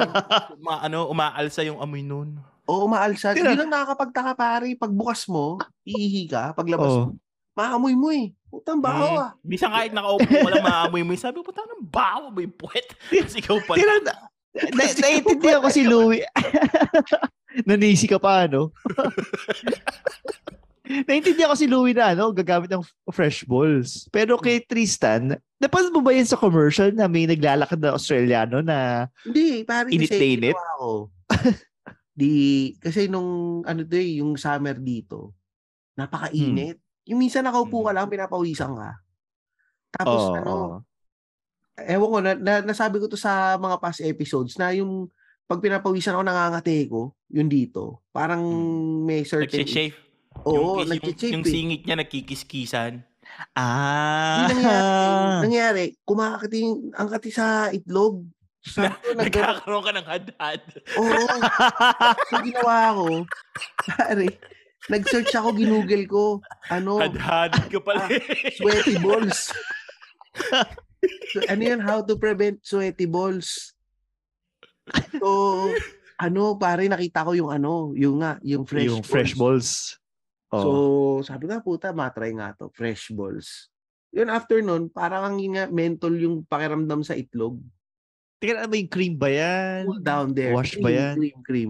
uma, ano umaalsa yung amoy nun. Oo, umaalsa. Tira. Hindi lang nakakapagtaka pare. Pagbukas mo, iihi ka. Paglabas Oo. mo, maamoy mo eh. Putang baho ah. Mm. Bisa kahit nakaupo ka lang maamoy mo. Sabi ko, ng bawo ba yung puwet? Kasi ikaw pa. Tira, na, na, naiintindihan ko si Louie. Nanisi ka pa, ano? Naiintindihan ko si Louie na, ano, gagamit ng fresh balls. Pero kay Tristan, napanood mo ba yan sa commercial na may naglalakad na Australiano na Hindi, pare. Init kasi ko. Di, kasi nung, ano to eh, yung summer dito, napakainit. Yung minsan nakaupo ka lang, pinapawisan ka. Tapos Oo, ano, oo. Ewan ko, na, na, nasabi ko to sa mga past episodes na yung pag pinapawisan ako, nangangate ko, yun dito. Parang may certain... Nagsishave. Oo, yung, nagchichip yung, yung singit niya nagkikiskisan. Ah. Hindi nangyari. nangyari, kumakati yung, ang kati sa itlog. Nag- Nagkakaroon ka ng hadhad. Oo. so, ginawa ko, pare, nag-search ako, ginugel ko, ano, Hadhad ka pala. Ah. sweaty balls. so, ano yun, how to prevent sweaty balls. So, ano, pare, nakita ko yung ano, yung nga, yung fresh yung balls. fresh balls. Oh. So, sabi ko, puta, matry nga to, fresh balls. Yun, after nun, parang ang nga, mental yung pakiramdam sa itlog. Tingnan mo yung cream ba yan? Cool down there. Wash cream, ba yan? Cream, cream.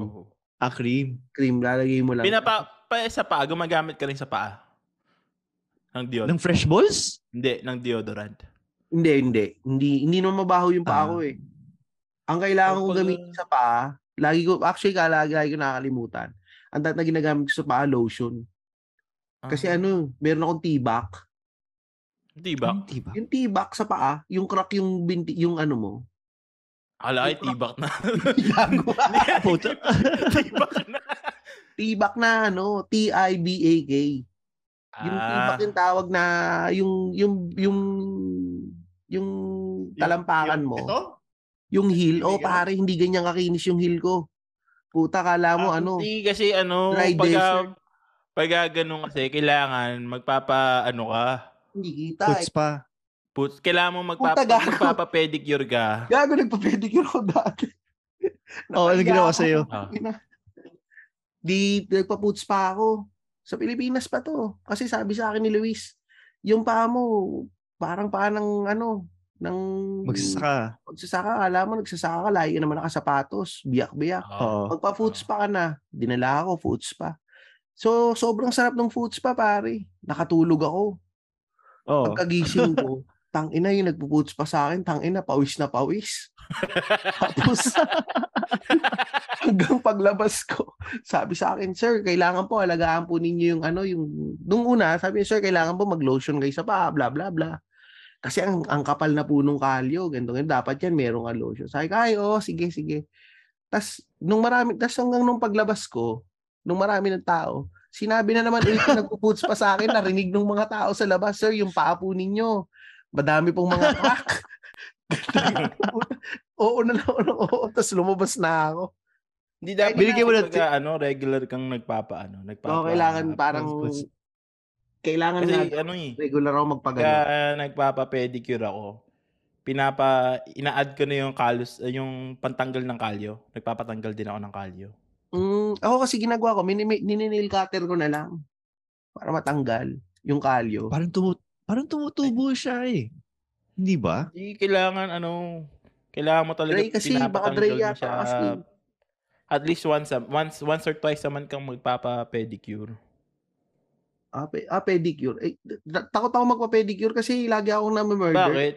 Ah, cream. Cream, lalagay mo lang. Pinapa, pa, sa paa, gumagamit ka rin sa paa. Ng deodorant. Ng fresh balls? Hindi, ng deodorant. Hindi, hindi. Hindi, hindi naman mabaho yung paa Ah. ko eh. Ang kailangan Oh, kong pag- gamitin sa paa, lagi ko, actually, lagi, lagi ko nakakalimutan. Ang na ginagamit ko sa paa, lotion. Kasi Ah. ano, meron akong. Tibak. Hmm, Diba? Yung T-back sa paa, yung crack yung binti, yung ano mo. Ala ay tibak na. Gago. Puta. tibak na. T-back na ano, T-I-B-A-K. Yung Ah. T-back yung tawag na, yung, yung, yung, yung talampakan mo. Ito? Yung heel, oh pare, hindi ganyan kakinis yung heel ko. Puta, kala mo Ah, ano, Hindi kasi ano, dry pag, desert. pag ganun kasi, kailangan magpapa, ano ka, Hindi kita. Puts pa. put, kailangan mo magpapa, Puta, gago. magpapa-pedicure ka. Gago, nagpa-pedicure ako dati. Oo, ano Napahiya ginawa sa'yo? Ah. Di, nagpa-puts pa ako. Sa Pilipinas pa to. Kasi sabi sa akin ni Luis, yung paa mo, parang paa ng ano, ng... Magsasaka. Magsasaka, alam mo, nagsasaka ka, ka naman nakasapatos, biyak-biyak. Oo. Magpa-foods pa ka na, dinala ako, foods pa. So, sobrang sarap ng foods pa, pare. Nakatulog ako. Oo. Pagkagising ko, tang ina yung nagpuputs pa sa akin, tang ina, pawis na pawis. Tapos, hanggang paglabas ko, sabi sa akin, sir, kailangan po, alagaan po ninyo yung ano, yung, nung una, sabi niya, sir, kailangan po mag-lotion kayo sa paa, bla, bla, bla. Kasi ang, ang kapal na po nung kalyo, ganito, ganito, dapat yan, merong ka lotion. Sabi ko, ay, oh, sige, sige. Tapos, nung marami, tas hanggang nung paglabas ko, nung marami ng tao, sinabi na naman ulit na nagpuputs pa sa akin, narinig ng mga tao sa labas, sir, yung paa po ninyo, madami pong mga crack. oo na lang, oo, oo. Tapos lumabas na ako. Hindi dapat Binigyan mo na- ano, regular kang nagpapa, ano, nagpapa. Oo, kailangan parang, Tapos- kailangan Kasi na ano eh, regular ako magpagano. Kaya nagpapa-pedicure ako. Pinapa ina-add ko na yung kalos eh, yung pantanggal ng kalyo. Nagpapatanggal din ako ng kalyo. Mm, ako kasi ginagawa ko, nininail cutter ko na lang para matanggal yung kalyo. Parang, tumu parang tumutubo siya eh. Hindi ba? Hindi kailangan ano, kailangan mo talaga Dry kasi, baka dry pinapatanggal mo yata siya. kasi. At least once a, once once or twice a month kang magpapa-pedicure. Ah, pe- ah, pedicure. Eh, takot ako magpa-pedicure kasi lagi akong na-murder. Bakit?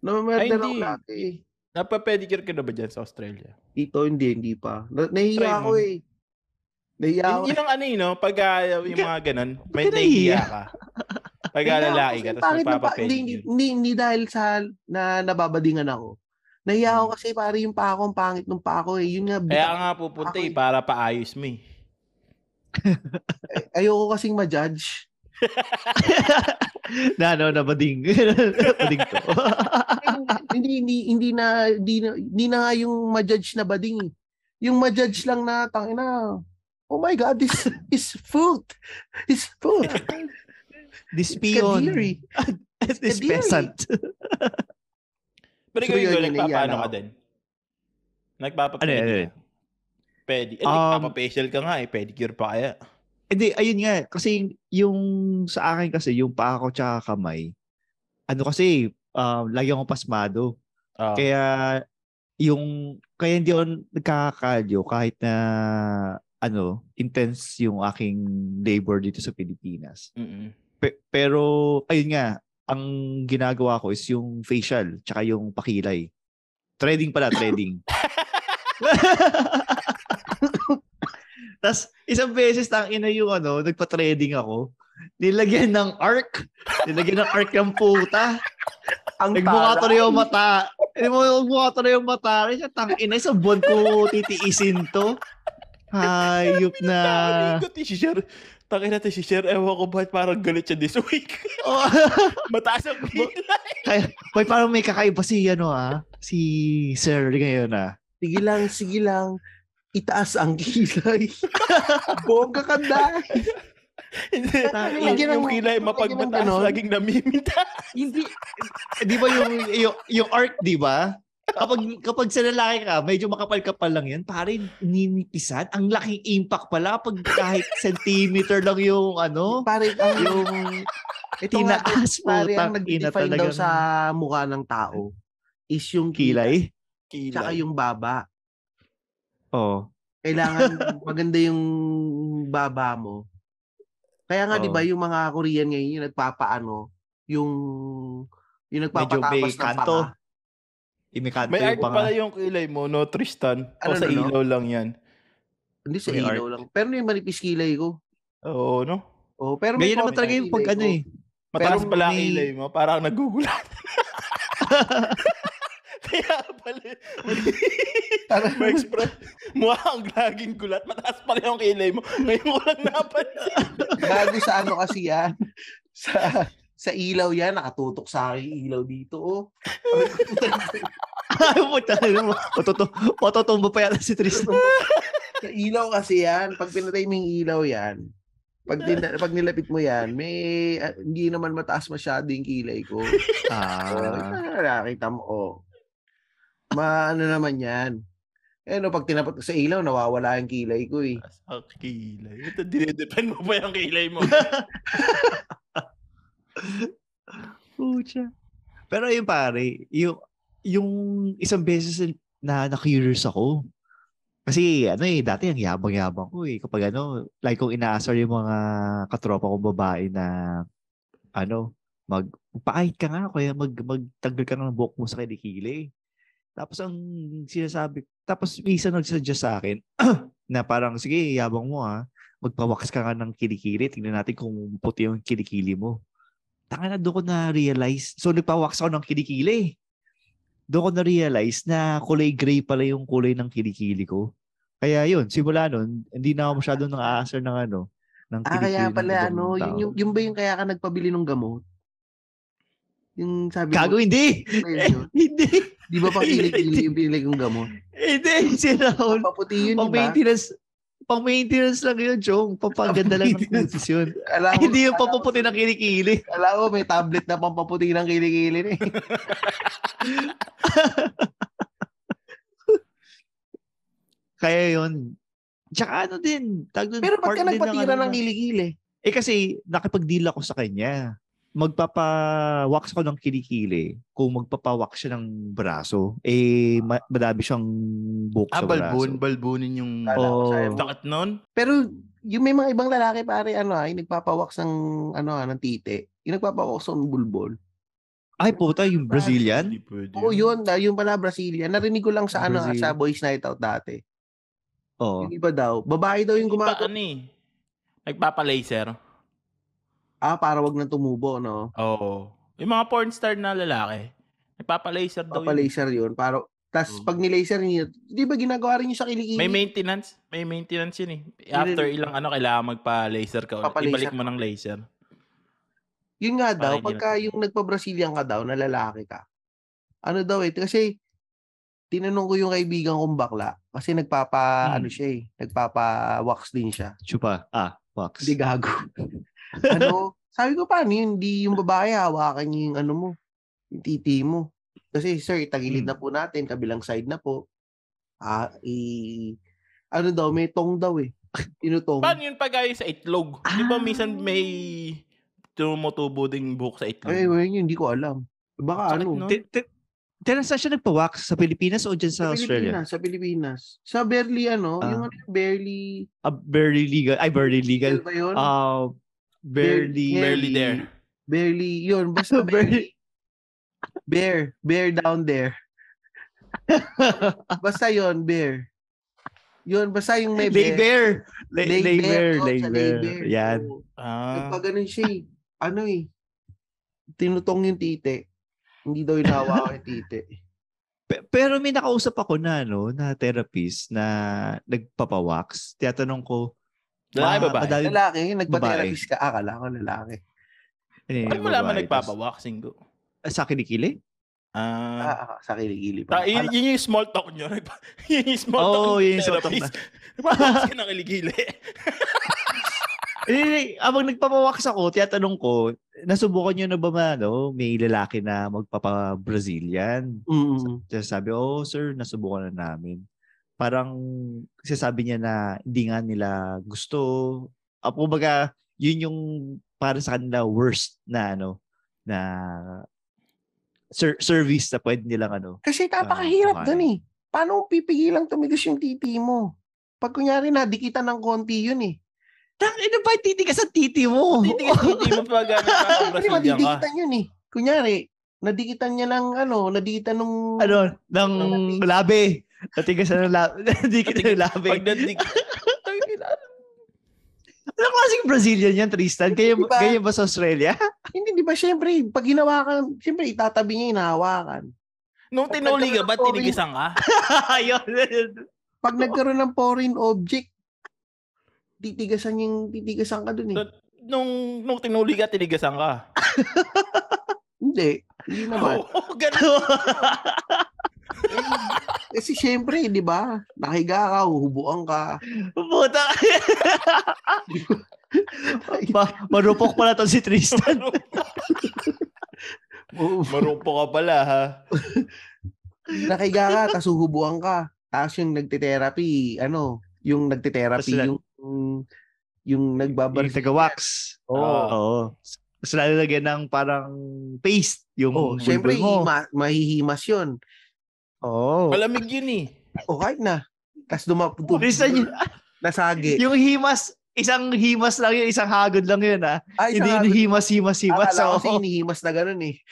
Na-murder ako hindi. lagi. eh. Napa-pedicure ka na ba dyan sa Australia? Dito, hindi, hindi pa. Na- nahiya ako eh. Nahiya ako. Yun, ang ano yun, no? Pag ah, yung mga ganun, may nahihiya? ka. Pag Nahiya ah, lalaki ka, tapos Hindi, hindi, magpapa-pedicure. hindi, hindi dahil sa na nababadingan ako. Nahiya ako Hmm. kasi pare yung pa ako, ang pangit ng pa ako eh. Yun nga, Kaya nga pupunta eh, eh. para paayos mo eh. Eh, ayoko kasing ma-judge. na ano, nabading. nabading to. hindi, hindi, hindi na, hindi na, hindi na nga yung ma-judge na bading. Yung ma-judge lang na, tangina, oh my God, this is food. This food. This It's peon. This kadiri. peasant. Pero So ikaw yun, yung yun, nagpapaano ka din? Nagpapa-pedi Ano, ano, ka? ano? Pedi. Eh, Um, nagpapa-facial ka nga eh. Pedicure pa kaya. Hindi, ayun nga. Kasi yung sa akin kasi, yung paa ko tsaka kamay, ano kasi, um, lagi akong pasmado. Ah. Kaya, yung, kaya hindi ako nagkakakalyo kahit na, ano, intense yung aking labor dito sa Pilipinas. Mm-mm. Pe- pero, ayun nga, ang ginagawa ko is yung facial, tsaka yung pakilay. Threading pala, threading. Tapos, isang beses tang ina yung ano, nagpa-trading ako. Nilagyan ng arc. Nilagyan ng arc ng puta. Ang Nagmukha taray. tuloy yung mata. Hindi mo nagmukha tuloy yung mata. Kaya tang ina, isang buwan ko titiisin to. Hayop na. Tawag ko, share. Takin natin si share. Ewan ko ba't parang galit siya this week. Oh, Mataas ang kilay. Boy, parang may kakaiba si ano ah. Si Sir ngayon ah. Sige lang, sige lang. Itaas ang kilay. Bongga ka dahil. Hindi. Yung, ng- yung kilay mapagmataas ganon. laging namiminta. Hindi. Di ba yung, yung, yung arc, di ba? Kapag, kapag sa lalaki ka, medyo makapal-kapal lang yan, pare, ninipisan. Ang laking impact pala pag kahit centimeter lang yung ano, Pare, ang, yung ito nga, tinaas po. pare, ang nag-define daw sa mukha ng tao is yung kilay. kilay. Tsaka yung baba. Oh. Kailangan maganda yung baba mo. Kaya nga, Oo. di ba, yung mga Korean ngayon, yung nagpapaano, yung, yung Medyo nagpapatapas may ng kanto. panga. Imikanto May art yung pang... pala yung kilay mo, no, Tristan? Ano o sa no? ilaw lang yan. Hindi sa May ilaw lang. Pero yung manipis kilay ko. Oo, no? Oh, pero may Ganyan naman talaga yung pag ano eh. Mataas Pero pala ang may- kilay mo. Parang nagugulat. Kaya pala. may express. Mukha ang laging gulat. Mataas pala yung kilay mo. Ngayon ko lang napansin. Bago sa ano kasi yan. Sa sa ilaw yan, nakatutok sa akin ilaw dito. Oh. Ay, puta. Matuto, matutumba pa yata si Tristan. sa ilaw kasi yan. Pag pinatay mo yung ilaw yan, pag, din- pag nilapit mo yan, may ah, hindi naman mataas masyado yung kilay ko. Ah. Oh, nakita mo, oh. Ma, ano naman yan. Eh, no, pag tinapat sa ilaw, nawawala yung kilay ko eh. Ang kilay. Ito, dinidepend mo ba yung kilay mo? Pucha. Pero yun pare, yung, yung isang beses na na-curious ako. Kasi ano eh, dati ang yabang-yabang ko eh. Kapag ano, like kung inaasar yung mga katropa kong babae na ano, mag magpakahit ka nga kaya mag magtanggal ka ng buhok mo sa kilikili. Tapos ang sinasabi, tapos minsan nagsuggest sa akin na parang sige, yabang mo ha. Magpawax ka nga ng kilikili. Tingnan natin kung puti yung kilikili mo. Tanga na doon ko na-realize. So nagpawax ako ng kilikili. Doon ko na-realize na kulay gray pala yung kulay ng kilikili ko. Kaya yun, simula nun, hindi na ako masyadong nang-aasar ng ano, ng Ah, kaya kilikili pala ano, tao. yun, yung, yung ba yung kaya ka nagpabili ng gamot? Yung sabi Gago, mo, hindi! yun? hindi! di ba pang kilikili yung binili kong gamot? Hindi! Si Raul. Paputi yun, Pang di ba? maintenance, pang maintenance lang yun, Chong. Pampaganda lang ng Pang-maintenance. kutis yun. Kala Ay, ko, hindi yung papaputi ng kilikili. Kala ko may tablet na pampaputi ng kilikili na eh. Kaya yun. Tsaka ano din. Tag Pero pagka din nagpatira ano ng na- kilikili, Eh kasi nakipag-deal ako sa kanya. Magpapa-wax ko ng kilikili kung magpapa-wax siya ng braso. Eh, ma- madami siyang buhok Ah, sa braso. balbon. Balbunin yung... Sa'yo. Takot nun? Pero yung may mga ibang lalaki pare ano ay nagpapawax ng ano ah, ng tite. Yung nagpapawax ng bulbol. Ay, puta, yung Brazilian? Oo, yun, ah, yun pala Brazilian. Narinig ko lang sa ano ah, Brazil. sa Boys Night Out dati. Oo. Yung iba daw, babae daw yung Iba, gumagawa. ano eh. Nagpapa-laser. Ah, para wag nang tumubo, no? Oo. Yung mga porn star na lalaki. Nagpapa-laser daw yun. Papa-laser yun. Para, tas Oo. pag ni-laser niyo, di ba ginagawa rin yung sa kilikili? May maintenance. May maintenance yun eh. After ilang ano, kailangan magpa-laser ka. ulit. Papa-laser Ibalik mo ng laser. Yun nga daw, Para hindi pagka yung nagpa-Brazilian ka daw, na lalaki ka, ano daw eh, kasi tinanong ko yung kaibigan kong bakla, kasi nagpapa, Hmm. ano siya eh, nagpapa-wax din siya. Chupa. Ah, wax. Hindi gago. Ano, sabi ko paano yun, hindi yung babae hawakan niya yung ano mo, yung titi mo. Kasi sir, tagilid Hmm. na po natin, kabilang side na po. Ah, i, ano daw, may tong daw eh. Tinutong. Paano yun pag sa itlog? Di ba minsan may tumutubo ding buhok sa itlog? Ay, well, yun, hindi ko alam. Baka Sakit, ano. no? Ti- ti- Tira saan siya nagpa-wax? Sa Pilipinas o dyan sa, Australia? Pilipinas, sa Pilipinas. Sa barely ano, Ah. yung ano, barely Ah, barely legal. Ay, barely legal. ba yun? Ah, barely. Barely there. barely, yun, basta barely. Bear, bear down there. Basta yun, bear. Yun, basta yung may lay bear. bear. Lay, Lay lay bear, bear. oh, Lay sa bear. bear. Yan. Ah. Nagpaganon siya eh. Ano eh. Tinutong yung tite. Hindi daw inawa ko yung tite. Pe- Pero may nakausap ako na, no, na therapist na nagpapawax. Tiyatanong ko, Lalaki, babae? madami- Lalaki, nagpa-therapist ka. Akala ko lalaki. eh, Paano mo laman babae. nagpapawaxing ko? Tas- Sa kilikili? Ah. Ah, sa kiligili Ta, pa. yun, yun yung small talk nyo. Yun yung small talk Oo, yun yung small talk therapist. Nagpapawax ka ng kiligili. Eh, abang nagpapawax ako, tiyatanong ko, nasubukan nyo na ba ma, no, may lalaki na magpapa-Brazilian? Mm. Tapos sabi, oh sir, nasubukan na namin. Parang sinasabi niya na hindi nga nila gusto. Uh, kumbaga, yun yung para sa kanila worst na ano, na ser- service na pwede nilang ano. Kasi napakahirap Ah, dun eh. Paano pipigilang tumigos yung titi mo? Pag kunyari nadikitan ng konti yun eh. Tang, ano ba titigas ang titi mo? Titigas titi mo pa gamit pa Hindi madidikitan yun eh. Kunyari, nadikitan niya ng ano, nadikitan nung... ano, ng labi. Natigasan ng labi. Natigasan ng labi. Pag nadig... Ano klaseng Brazilian yan, Tristan? Kaya, Diba? kaya ba sa Australia? Hindi, di ba, syempre, pag hinawakan, syempre, itatabi niya, hinahawakan. Nung tinuli ka ba, tinigisan ka? Ayun. Pag nagkaroon ng foreign object, titigasan yung titigasan ka dun eh. Nung, nung tinuli ka, tinigisan ka. Hindi. Hindi naman. Oo, ganun. Eh, kasi syempre, di ba? Nakahiga ka, huhubuan ka. Puta. Ma marupok pala to si Tristan. Marumpo ka pala, ha? Nakahiga ka, tapos huhubuan ka. Tapos yung nagte-therapy, ano, yung nagte-therapy, yung, yung, yung nagbabar... yung taga-wax. Oo. Oo. Tapos lalagyan ng parang paste yung Oh, syempre, mo. hima, mahihimas yun. Oo. Malamig yun eh. O, kahit na. Tapos dumap... Tristan, yung, Nasagi. yung himas, isang himas lang yun, isang hagod lang yun ah. Ay, Hindi yun himas, himas, himas. Akala ko kasi Oo. hinihimas na ganun eh.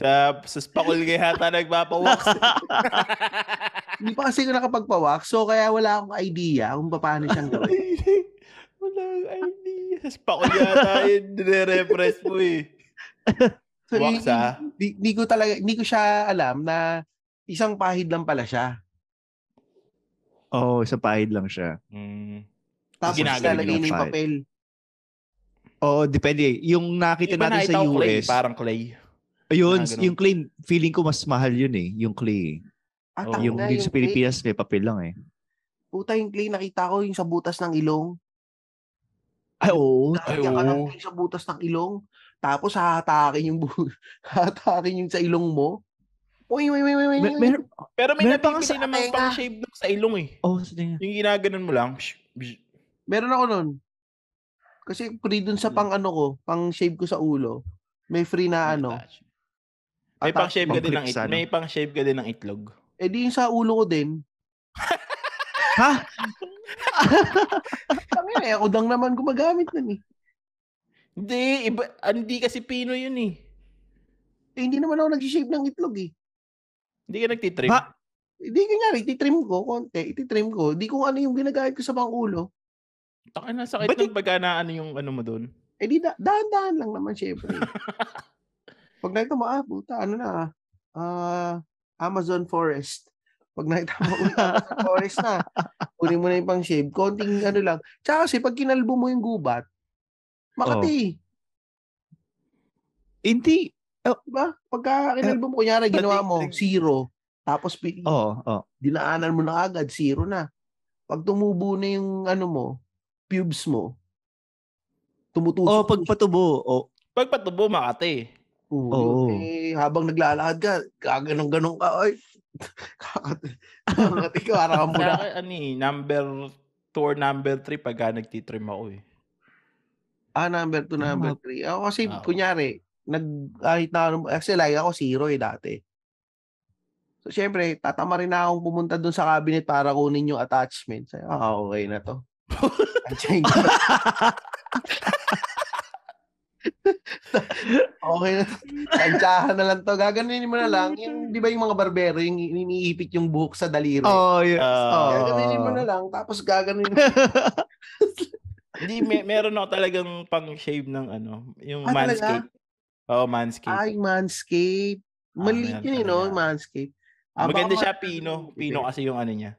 Sa, sa spakul kay hata nagpapawax. Hindi pa kasi ko nakapagpawak, so kaya wala akong idea kung paano siyang gawin. Wala akong idea. Sa spakul yata yun, nire-repress mo eh. So, Wax, hindi- ah. Hindi hindi ko talaga, hindi ko siya alam na isang pahid lang pala siya. Oo, oh, sa pahid lang siya. Mm. Tapos lalagay na yung papel. Oo, depende. Yung nakita Iba natin nakita sa ko clay, US, parang clay. ayun, Ah, yung clay, feeling ko mas mahal yun eh, yung clay. Ah, Oo. tangina, yung dito sa clay. Pilipinas, may papel lang eh. Puta yung clay, nakita ko yung sa butas ng ilong. Ay, oo. Ay, Lalagyan ka ng oo. clay sa butas ng ilong. Tapos hahatakin yung bu- hahatakin yung sa ilong mo. Uy, uy, uy, uy, uy, Mer- uy. mer- Pero may Meron nabibili sa naman pang shave nung sa ilong eh. oh, sige. Yung ginaganon mo lang. Psh, psh. Meron ako nun. Kasi free dun sa pang ano ko, pang shave ko sa ulo. May free na ano. Attach. May pang shave ka din ng pang-clip it- sa ano? may pang shave ka din ng itlog. Eh di yung sa ulo ko din. Ha? Kami eh, ako dang naman gumagamit nun eh. Hindi, iba, ah, hindi kasi Pino yun eh. Eh, hindi naman ako nag-shave ng itlog eh. Hindi ka nagtitrim. Ha? Hindi kanyari, ititrim ko, konti, ititrim ko. Di ko ano yung ginagamit ko sa pangulo. Taka na sakit Ba't ng pagka na ano yung ano mo doon. Eh di da- dahan-dahan lang naman syempre. Pag nakita mo, ah, puta, ano na, ah, Amazon Forest. Pag nakita mo, Amazon Forest na. Kunin mo na yung pang shave. Konting ano lang. Tsaka kasi pag kinalbo mo yung gubat, makati. Hindi. Diba? Pagka kinalbo mo, kunyari, ginawa mo, zero. Tapos, pi- Oo, oh, dinaanan mo na agad, zero na. Pag tumubo na yung, ano mo, pubes mo, tumutusok. Oh, pag patubo. Oh, Pag patubo, makate. Oo. Oo. Eh, habang naglalakad ka, gaganong-ganong ka, ay, kakati ka, Sa muna. akin, ano eh, number 2 or number 3 pagka nagtitrim ako eh. Ah, number 2, number Ah. 3. Ako kasi, Ah. kunyari, nag, kahit na, actually, like ako zero eh, dati. So, syempre, tatama rin akong pumunta dun sa cabinet para kunin yung attachment. Sabi, ah, okay na to. Okay na to. Tansyahan na lang to. Gaganunin mo na lang. Yung, di ba yung mga barbero, yung iniipit yung buhok sa daliri. oh, yeah. Ah, Oo. Gaganunin mo na lang. Tapos gaganunin Hindi, may, meron ako talagang pang shave ng ano, yung Ah, manscape. Oo, manscape. Ay, Manscape. Ah, Maliit meron yun eh, no? Manscape. Ah, Maganda siya, Pino. Pino kasi yung ano niya.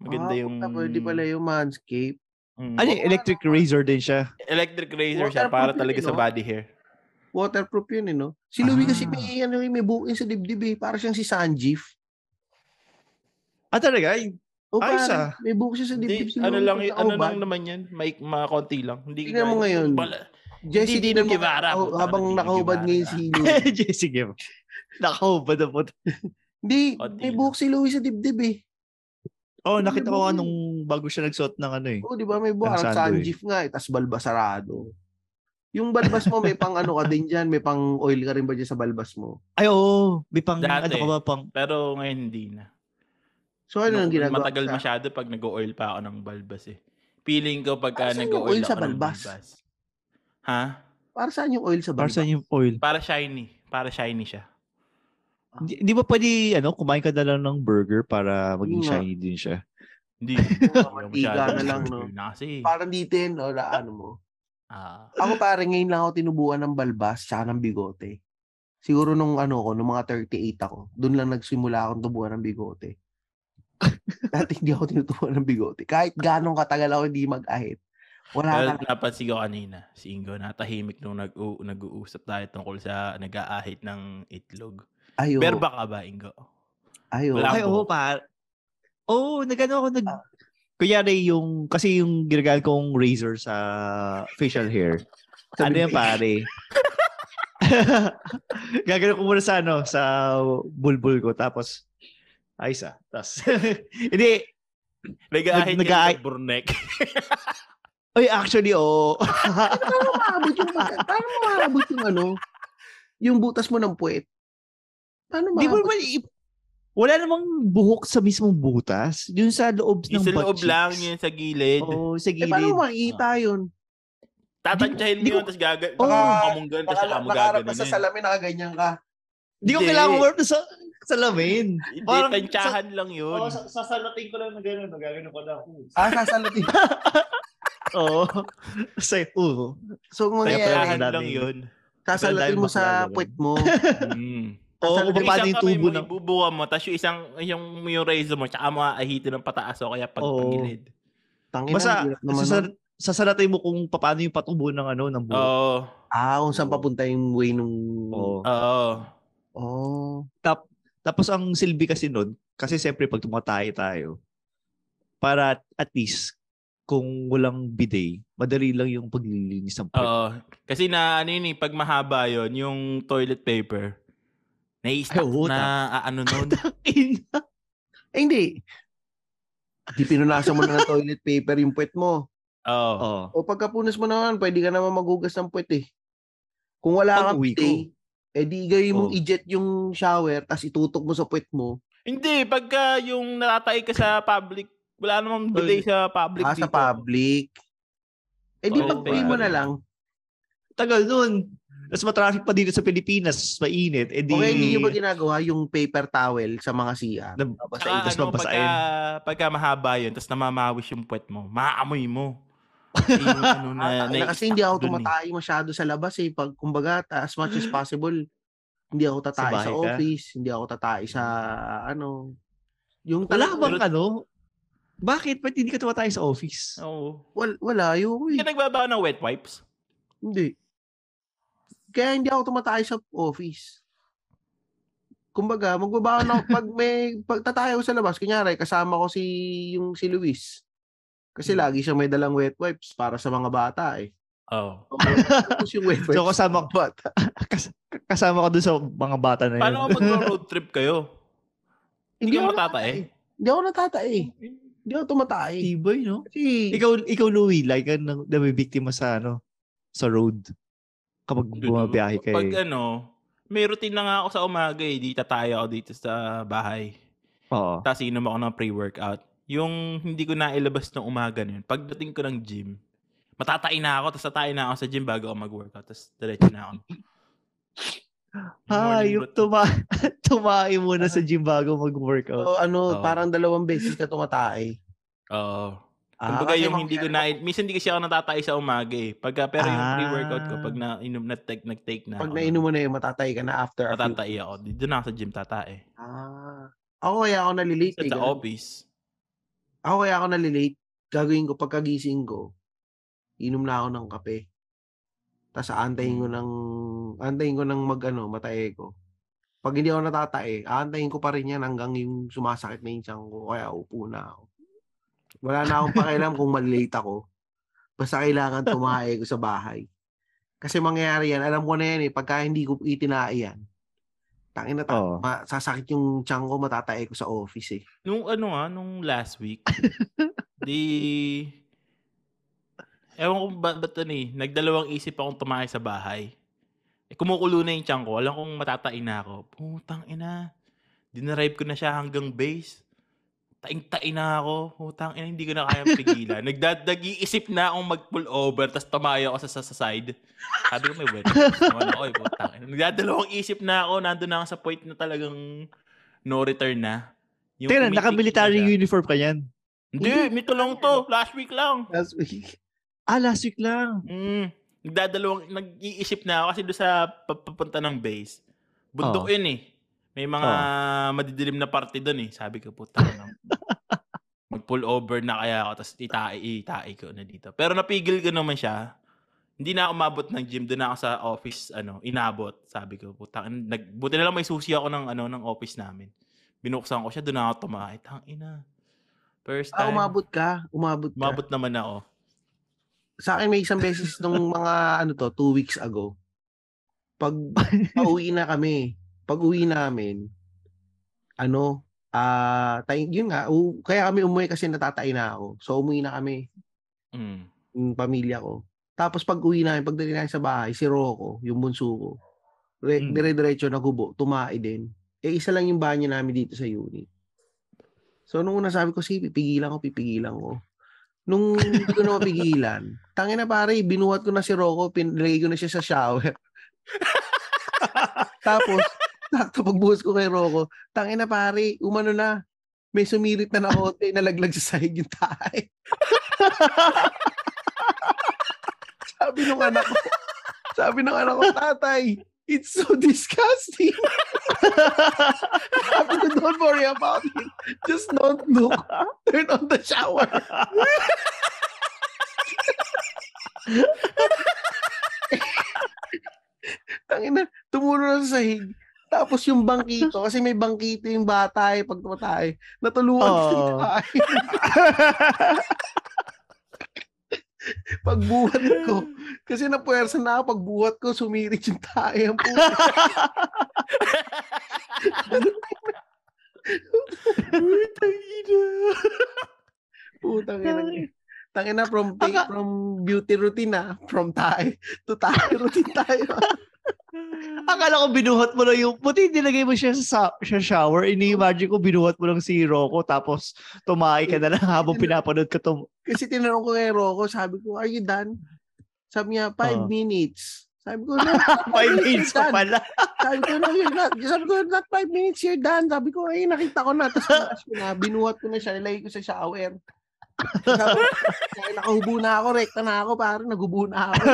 Maganda ah, yung... puta, Pwede pala yung Manscape. Mm. Ano, yung electric razor din siya. Electric razor siya para yun, talaga eh, sa body hair. Waterproof yun eh, no? Si Louie kasi Ah. may, ano, may bukin sa dibdib eh. Para siyang si Sanjif. Ah, talaga? Ay, O Ayos, parang ah. may bukin siya sa dibdib. Si ano lang, pag y- ano lang naman yan. May mga konti lang. Hindi Tingnan mo ngayon. Bala- Jesse, Hindi Dino Guevara, oh, habang nakahubad Guevara. ngayon si Louie. sige. Nakahubad na po. Hindi, may buhok si Louie sa dibdib eh. Oh, nakita ko buhok nga yun. nung bago siya nagsuot ng ano eh. Oo, di ba? May buhok. Ang sando eh. Sanjif nga eh. Tapos balbasarado. Yung balbas mo, may pang ano ka din dyan. May pang oil ka rin ba dyan sa balbas mo? Ay, oo. May pang, Dati. ano ka ba, pang, Pero ngayon hindi na. So, ano Nung nang ginagawa? Matagal sa- masyado pag nag-oil pa ako ng balbas eh. Feeling ko pagka Ah, yung nag-oil oil sa ako ng balbas? balbas. Ha? Para saan yung oil sa para balbas? saan yung oil? Para shiny. Para shiny siya. Di, di ba pwede, ano, kumain ka na lang ng burger para maging Yun nga. shiny din siya? Hindi. Mantika na lang, no? Na kasi. Parang dito yun, o na, ano mo. Ah. Ako pare, ngayon lang ako tinubuan ng balbas tsaka ng bigote. Siguro nung ano ko, nung mga 38 ako, doon lang nagsimula akong tubuan ng bigote. Dati hindi ako tinutubuan ng bigote. Kahit ganong katagal ako hindi mag-ahit. Wala Well, ka. napansin ko kanina, si Ingo, natahimik nung nag nag-uusap tayo tungkol sa nag-aahit ng itlog. Ayo. Berba ka ba, Ingo? Ayo. Wala Ay, oo, pa. Oo, nagano ako nag... Ah. Kunyari yung, kasi yung ginagamit kong razor sa facial hair. ano yan pare? Gagano ko muna sa ano, sa bulbul ko. Tapos, ayos ah. Tapos, hindi. Nag-aahit Nag- niya nag-aahit- sa burnek. Ay, actually, oo. Paano maabot yung, paano maabot yung ano, yung butas mo ng puwet? Paano Di mo maabot? naman, i- Wala namang buhok sa mismong butas. Yung sa loob ng Yung sa butt loob lang, yun sa gilid. Oo, sa Eh, paano gilid. makikita yun? Tatantyahin mo Di yun, tapos gaga... Oo. Baka kamong ganun, tapos Naka, saka mo nakaharap ka gaganon sa yun. salamin, nakaganyan ka. Hindi ko kailangan work sa salamin. Hindi, Parang tantyahan lang yun. Oo, sa, sasalatin ko lang na gano'n. Nagagano ko lang. Ah, sasalatin. Oo. Sa, oo. So, mangyayari, Tantyahan lang yun. sasalatin mo sa puwet mo. Mm. Oo, Sasalatin kung Yung tubo mo, ng... ibubuka mo, tapos yung isang, yung, yung razor mo, tsaka mo aahitin ng pataas o kaya pag Oo. pagilid. Tangina, Basta, hirap naman nun. sasal- sasalatin mo kung paano yung patubo ng ano, ng buhok. Oo. Ah, kung saan papunta yung way nung... Oo. Oo. Oh. Tapos ang silbi kasi nun, kasi siyempre pag tumatay tayo, para at least kung walang bidet, madali lang yung paglilinis ng puwet. Oo. Kasi na, ano yun eh, pag mahaba yun, yung toilet paper, nai-stack Ay, na, ah, ano nun. Eh, hindi. Di pinunasan mo na ng toilet paper yung puwet mo. Oo. Oo. O pagkapunas mo naman, pwede ka naman maghugas ng puwet eh. Kung wala kang Pag-uwi ko. bidet, eh di gawin mong Oh. i-jet yung shower, tapos itutok mo sa puwet mo. Hindi, pagka yung natatay ka sa public, wala namang delay sa public Ah, dito. sa public. Eh di Oo, pag-uwi mo na lang. Tagal nun. Tapos matraffic pa dito sa Pilipinas, mainit. Eh di... Okay, hindi nyo ba ginagawa yung paper towel sa mga CR? Na- Tapos Saka ay, tas ano, pagka, pagka mahaba yun, tapos namamawis yung puwet mo, maaamoy mo. Yung ano na, Ah, na kasi hindi ako eh. tumatay masyado sa labas eh. Pag, kumbaga, as much as possible, hindi ako tatay sa, ka? office, hindi ako tatay sa, ano, yung Wala bang ano? Bakit? Ba't hindi ka tumatay sa office? Oo. Wal, wala, yun. Hindi ka nagbaba ng wet wipes? Hindi. Kaya hindi ako tumatay sa office. Kumbaga, magbabaon ako pag may pag tatay ako sa labas, kunyari kasama ko si yung si Luis. Kasi Hmm. lagi siya may dalang wet wipes para sa mga bata eh. Oo. Tapos yung wet wipes. So kasama, sa bata. kas- kasama ko dun sa mga bata na yun. Paano kung mag-road trip kayo? Hindi ka ako matatay? Hindi ako natatay. Hindi ako tumatay. Tibay, no? Kasi, Ikaw, ikaw Louie, like ka na, nabibiktima sa ano, sa road. Kapag bumabiyahe ka Pag ano, may routine na nga ako sa umaga eh. Di tatayo ako dito sa bahay. Oo. Tapos inom ako ng pre-workout. Yung hindi ko nailabas ng umaga na yun, pagdating ko ng gym, matatain na ako, tapos tatayin na ako sa gym bago ako mag-workout, tapos diretso na ako. Ha, Morning yung tuma tumae muna sa gym bago mag-workout. so, ano, Oo. parang dalawang beses ka tumatay. Oo. Ah, Kumbaga yung hindi ko na, minsan hindi kasi ako natatay sa umaga eh. Pagka, pero yung Ah. pre-workout ko, pag na, inom, nag-take, nag-take na Pag ako, nainom mo na yun, matatay ka na after. Matatay ako. Dito na ako sa gym tatay. Ah. Ako kaya ako nalilate. Sa, eh, sa ganun. office. Ako kaya ako nalilate. Gagawin ko pagkagising ko, inom na ako ng kape. Tapos aantayin ko Hmm. ng aantayin ko ng mag ano, matae ko. Pag hindi ako natatae, aantayin ko pa rin yan hanggang yung sumasakit na yung tiyan ko. Kaya upo na ako. Wala na akong pakialam kung malilate ako. Basta kailangan tumae ko sa bahay. Kasi mangyayari yan, alam ko na yan eh, pagka hindi ko itinai yan, tangin na ta, Oo. ma- sasakit yung tiyan ko, matatae ko sa office eh. Nung ano nga, nung last week, di... Ewan ko ba, ba't ano eh, nagdalawang isip akong tumakay sa bahay. Eh, kumukulo na yung tiyan ko. Alam kong matatain na ako. Putang ina. Dinarive ko na siya hanggang base. Taing-tain na ako. Putang ina, hindi ko na kaya pigilan. Nagdadagi-isip na akong mag-pull over tapos tumayo ako sa, sa, sa side. Sabi ko, may wet. Naman ako, eh, putang ina. Nagdadalawang isip na ako. Nandun na ako sa point na talagang no return na. Yung umitik naka-military na uniform ka yan. Hindi, mito lang to. Last week lang. Last week. Ah, last week lang. Mm. Nagdadalawang, nag-iisip na ako kasi doon sa pa- papunta ng base. Bundok Oo. yun eh. May mga madidilim na parte doon eh. Sabi ko, puta na. Mag-pull over na kaya ako, tapos itai, itai ko na dito. Pero napigil ko naman siya. Hindi na umabot ng gym, doon ako sa office, ano, inabot. Sabi ko, puta, nag, buti na lang may susi ako ng, ano, ng office namin. Binuksan ko siya, doon ako tumakay. Tang ina. First Ah, time. umabot ka. Umabot ka. Umabot naman ako. Sa akin may isang beses nung mga ano to, two weeks ago. Pag pauwi na kami, pag uwi namin, ano, ah, tay yun nga, u- kaya kami umuwi kasi natatay na ako. So umuwi na kami, Mm. yung pamilya ko. Tapos pag uwi namin, pagdating namin sa bahay, si Rocco, yung bunso ko, re- Mm. dire-diretso na gubo, tumae din. Eh, isa lang yung banyo namin dito sa unit. So, nung una sabi ko, sige, pipigilan ko, pipigilan ko. Nung hindi ko na mapigilan, tangin na pare, binuhat ko na si Rocco, pinilagay ko na siya sa shower. Tapos, sakto pagbuhos ko kay Rocco, tangin na pare, umano na, may sumirit na na kote, nalaglag sa sahig yung tae. sabi nung anak ko, sabi nung anak ko, tatay, it's so disgusting. sabi ko, don't worry about it. Just don't look. Turn on the shower. Tangin na, tumulo na sa sahig. Tapos yung bangkito, kasi may bangkito yung bata eh, pag tumatay. Natulungan oh. pagbuhat ko, kasi napuwersa na ako, pagbuhat ko, sumirit yung tayo. Ang. Putang ina. Tangin na from Aka- from beauty routine na, from tayo to tayo routine tayo. Akala ko binuhat mo lang yung, buti nilagay mo siya sa, sa shower. Ini-imagine ko binuhat mo lang si Rocco tapos tumahi ka na lang habang pinapanood ka to. Kasi tinanong ko kay Rocco, sabi ko, are you done? Sabi niya, five Oo. minutes. Sabi ko, no, Five minutes done. pala. Sabi ko, no, you're not. Sabi ko, not five minutes, you're done. Sabi ko, ay, nakita ko na. Tapos ko na, binuhat ko na siya, nilagay ko sa shower. Sabi ko, "Ay, nakahubo na ako, rekta na ako, parang nagubo na ako.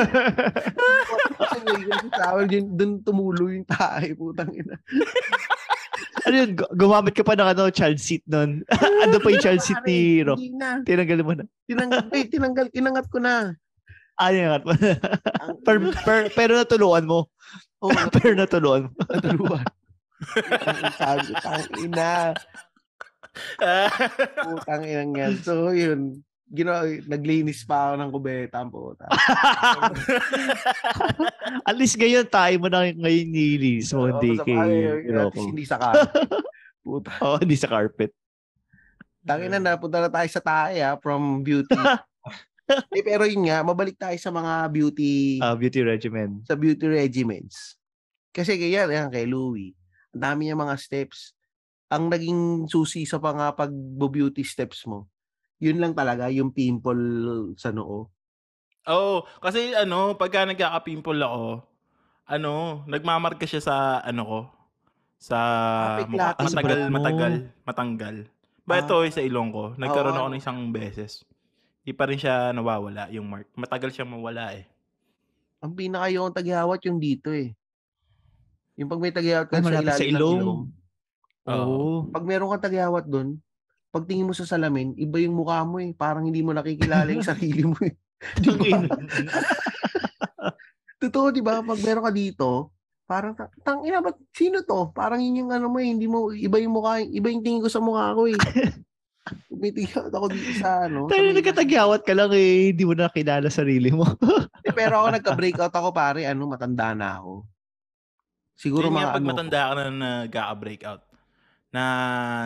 Kasi nilagay ko sa shower, dun, tumulo yung tayo, putang ina. ano yun, gu- gumamit ka pa ng ano, child seat nun. ano pa yung child seat ni Rock? Na. Tinanggal mo na. Tinanggal, eh, tinanggal, inangat ko na. Ah, yung mo. Ang, per, per, pero natulungan mo. oh, pero natulungan mo. natuluan. Sabi ko, tang ina. Putang inang yan. So, yun. Gino, naglinis pa ako ng kubeta ang puta. At least ngayon, tayo mo na ngayon nilinis mo, hindi kay bagay, at least. Hindi sa carpet. Puta. Oo, hindi sa carpet. Tangin na, napunta na tayo sa tae ha, from beauty. eh, pero yun nga, mabalik tayo sa mga beauty, Ah, beauty regimen. sa beauty regimens. Kasi kaya, yan, kay Louie, ang dami niya mga steps. Ang naging susi sa mga pag-beauty steps mo, yun lang talaga, yung pimple sa noo. Oo, kasi ano, pagka nagkaka-pimple ako, ano, nagmamarka siya sa ano ko, sa Traffic mukha, light. Ah, sa matagal, matagal, matanggal. Ba Ah. ito sa ilong ko, nagkaroon Oo, ako ng isang beses. Di pa rin siya nawawala yung mark. Matagal siyang mawala eh. Ang pinaka yung taghihawat yung dito eh. Yung pag may taghihawat ka Ay, sa ilalim sa ng ilong. ilong, Oo. pag meron kang taghihawat doon, pag tingin mo sa salamin, iba yung mukha mo eh. Parang hindi mo nakikilala yung sarili mo eh. Di ba? Totoo, di ba? Pag meron ka dito, parang, ta- tang ina, ba't sino to? Parang yun yung ano mo eh, hindi mo, iba yung mukha, iba yung tingin ko sa mukha ko eh. Tumitingin ako dito sa ano. Tayo may- nagkatagyawat ka lang eh, hindi mo nakilala sarili mo. Eh, Pero ako nagka-breakout ako pare, ano, matanda na ako. Siguro Yun mga pag ano, matanda ka na nagkaka-breakout, na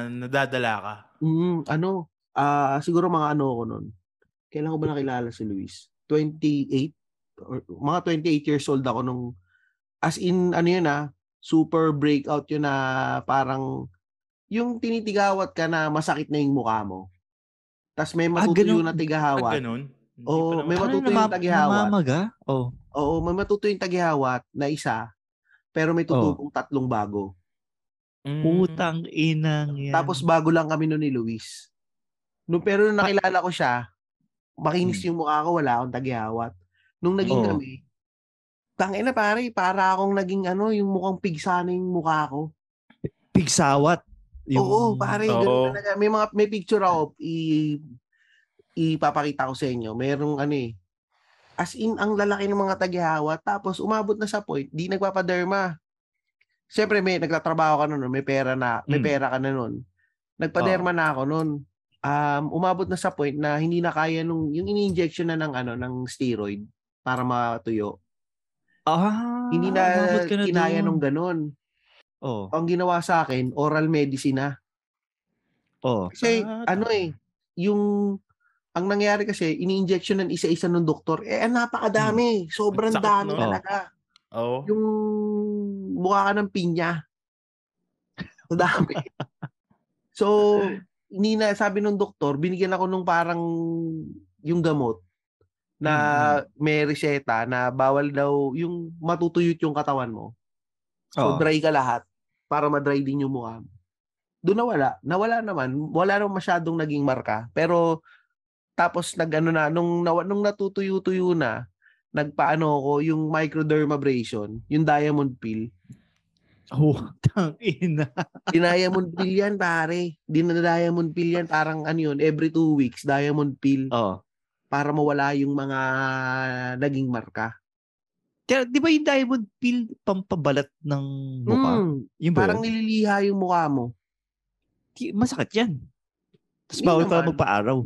nadadala ka. mm, ano, ah siguro mga ano ako nun. Kailan ko ba nakilala si Luis? 28? Or, mga 28 years old ako nung, as in, ano yun ah, super breakout yun na parang, yung tinitigawat ka na masakit na yung mukha mo. Tapos may matutuyo ganun. na tigahawat. ganun. Hindi Oo, may matutuyo yung taghihawat. namamaga? Oh. Oo, may matutuyo yung taghihawat na isa, pero may tutupong tatlong bago. Mm. Putang inang yan. Tapos bago lang kami noon ni Luis. No, pero nung nakilala ko siya, makinis yung mukha ko, wala akong taghihawat. Nung naging Oo. kami, tangin na pare, para akong naging ano, yung mukhang pigsa na yung mukha ko. pigsawat. Oo, pare, Oo. talaga. May mga may picture ako i ipapakita ko sa inyo. Merong ano eh. As in, ang lalaki ng mga taghihawat. Tapos, umabot na sa point, di nagpapaderma. Siyempre, may nagtatrabaho ka nun, may pera na, may Mm. pera ka na nun. Nagpaderma na ako nun. Um, umabot na sa point na hindi na kaya nung, yung ini-injection na ng ano, ng steroid para matuyo. Ah, hindi na na kinaya doon. nung ganun. Oh, Ang ginawa sa akin, oral medicine na. oh. Kasi Ah, ano eh, yung ang nangyari kasi, ini-injection ng isa-isa ng doktor, eh napakadami. Sobrang Sakit dami nun. talaga. Oo. Yung mukha ka ng pinya. Sa dami. so, hindi na, sabi nung doktor, binigyan ako nung parang yung gamot na may reseta na bawal daw yung matutuyot yung katawan mo. So, Oo. dry ka lahat para ma-dry din yung mukha mo. Doon nawala. Nawala naman. Wala naman masyadong naging marka. Pero, tapos nag ano na, nung, nung natutuyo-tuyo na, nagpaano ko yung microdermabrasion, yung diamond pill. Oh, tangina. Diamond pill yan, pare. Di na diamond pill yan. Parang ano yun, every two weeks, diamond pill Oh. para mawala yung mga naging marka. Kaya, di ba yung diamond pill pampabalat ng mukha? Mm, Yung parang yun? nililiha yung mukha mo. Di- Masakit yan. Tapos bawal ka magpa-araw.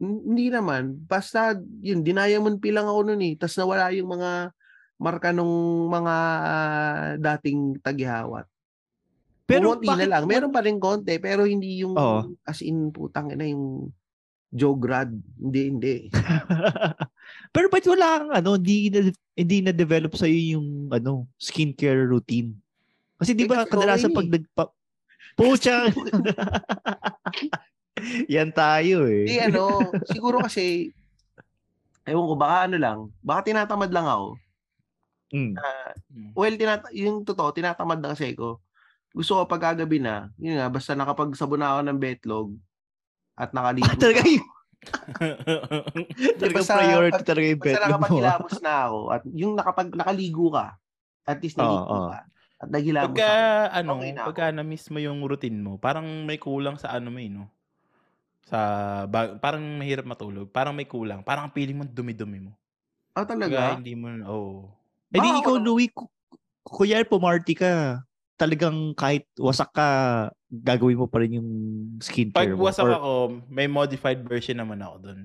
Hindi naman. Basta, yun, dinayamon pill lang ako nun eh. Tapos nawala yung mga marka nung mga ah, dating tagihawat. Pero na bakit lang. Meron pa rin konti, pero hindi yung Oo. as in putang ina yung Jograd. Hindi, hindi. Pero ba't wala kang ano, hindi na, hindi na develop sa yung ano, skincare routine? Kasi di Eh, ba kadalasan okay pag eh. nagpa Pucha. Yan tayo eh. Hindi, ano, siguro kasi, ewan ko, baka ano lang, baka tinatamad lang ako. Mm. Mm. Well, tinata- yung totoo, tinatamad na kasi ko. Gusto ko pag kagabi na, yun nga, basta nakapagsabon na ako ng betlog at nakaligo. Ah, talaga yun. Talaga Basta- priority talaga yung Basta bet mo. ah. nakapagilamos na ako at yung nakapag nakaligo ka, at least naligo oo. ka. At nagilamos Pagka, ako. ano, Okay na ako. pagka na-miss mo yung routine mo, parang may kulang sa ano mo eh, no? Sa, ba- parang mahirap matulog. Parang may kulang. Parang ang feeling mo dumi-dumi mo. Ah, talaga? hindi mo, oh. Eh di Ah, ikaw, ako- Louie, ku- kuya, pumarty ka. Talagang kahit wasak ka, gagawin mo pa rin yung skincare Pag mo. wasak Or- ako, may modified version naman ako dun.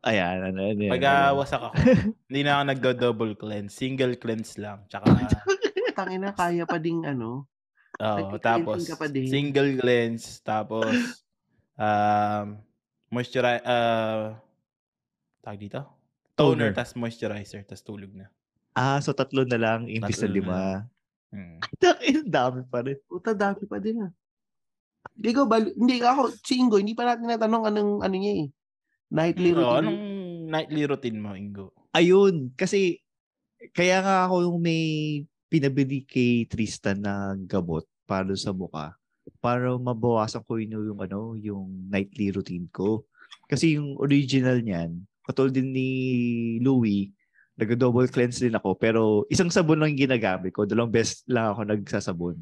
Ayan, ano, ano, yan, Pag ano. ah, wasak ako, hindi na ako nagdo-double cleanse. Single cleanse lang. Tsaka, Tangina, kaya pa ding ano. oh, Nagki-cleansing tapos, ka pa din. single cleanse. Tapos, um, moisturize, uh, tawag dito? Toner, Toner. tas moisturizer, tas tulog na. Ah, so tatlo na lang, imbis na Tatlo na lima. Hmm. Dami pa rin. Puta, dami pa din ah. Hindi ko, bal- hindi ako, si Ingo, hindi pa natin natanong anong, ano niya eh. Nightly Oh, routine. anong nightly routine mo, Ingo? Ayun, kasi kaya nga ako yung may pinabili kay Tristan na gamot para sa mukha para mabawasan ko yun yung ano, yung nightly routine ko. Kasi yung original niyan, katulad din ni Louie, nag-double cleanse din ako pero isang sabon lang ginagamit ko. Dalawang best lang ako nagsasabon.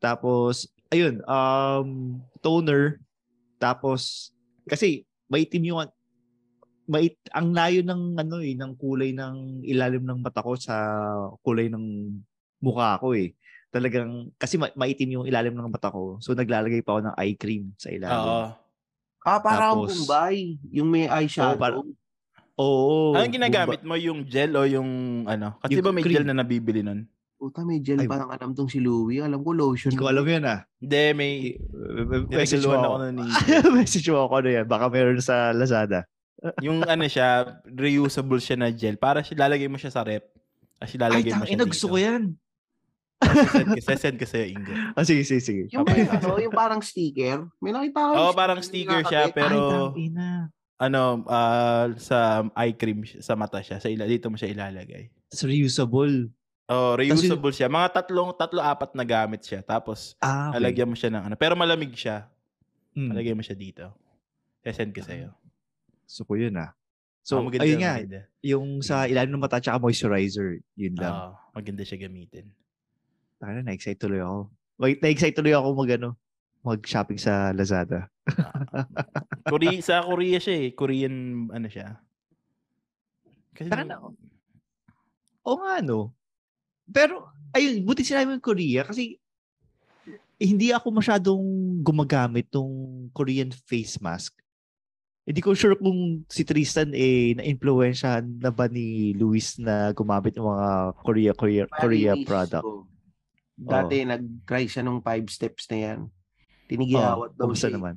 Tapos, ayun, um, toner. Tapos, kasi maitim yung mait ang layo ng ano eh ng kulay ng ilalim ng mata ko sa kulay ng mukha ko eh. Talagang kasi ma- maitim yung ilalim ng mata ko. So naglalagay pa ako ng eye cream sa Oo. ilalim. Ah, parang Tapos- Bombay. Yung may eyeshadow. Oo, parang- Oo. Anong ginagamit mo? Yung gel o yung ano? Kasi Yung ba may cream. gel na nabibili nun? Puta, may gel Ay, pa ng alam tong si Louie. Alam ko lotion. Hindi ko alam yun ah. Hindi, may... Message mo Niregaluhan ako. ako nun ni... Message mo ako ano yan. Baka meron sa Lazada. yung ano siya, reusable siya na gel. Para siya, lalagay mo siya sa rep. Kasi Ay, lalagay mo siya tangina, gusto ko yan. Send ko, send ko sa'yo, Ingo. Ah, sige, sige, sige. Yung may ano, yung parang sticker. May nakita ko. Oo, oh, parang sticker siya, pero Ay, ano, ah, sa eye cream, sa mata siya. Sa ila, dito mo siya ilalagay. It's reusable. Oh, reusable siya. Mga tatlong, tatlo, apat na gamit siya. Tapos, Ah, okay. mo siya ng ano. Pero malamig siya. Hmm. Lalagay mo siya dito. send ko sa'yo. Gusto ko yun ah. So, Oh, maganda, ayun nga, maganda. yung sa ilalim ng mata tsaka moisturizer, yun lang. Oo, maganda siya gamitin. Taka na, na-excite tuloy ako. Wait, na-excite tuloy ako mag, ano, mag-shopping sa Lazada. Korea, sa Korea siya eh. Korean, ano siya. Kasi, Taka na, Oo nga, no. Pero, ayun, buti sinabi mo yung Korea kasi eh, hindi ako masyadong gumagamit ng Korean face mask. Hindi ko sure kung si Tristan eh na-influensyahan na ba ni Luis na gumamit ng mga Korea Korea Korea product. ko. Dati nag-try siya nung five steps na yan. Tinigiyawat Oh, daw siya. naman?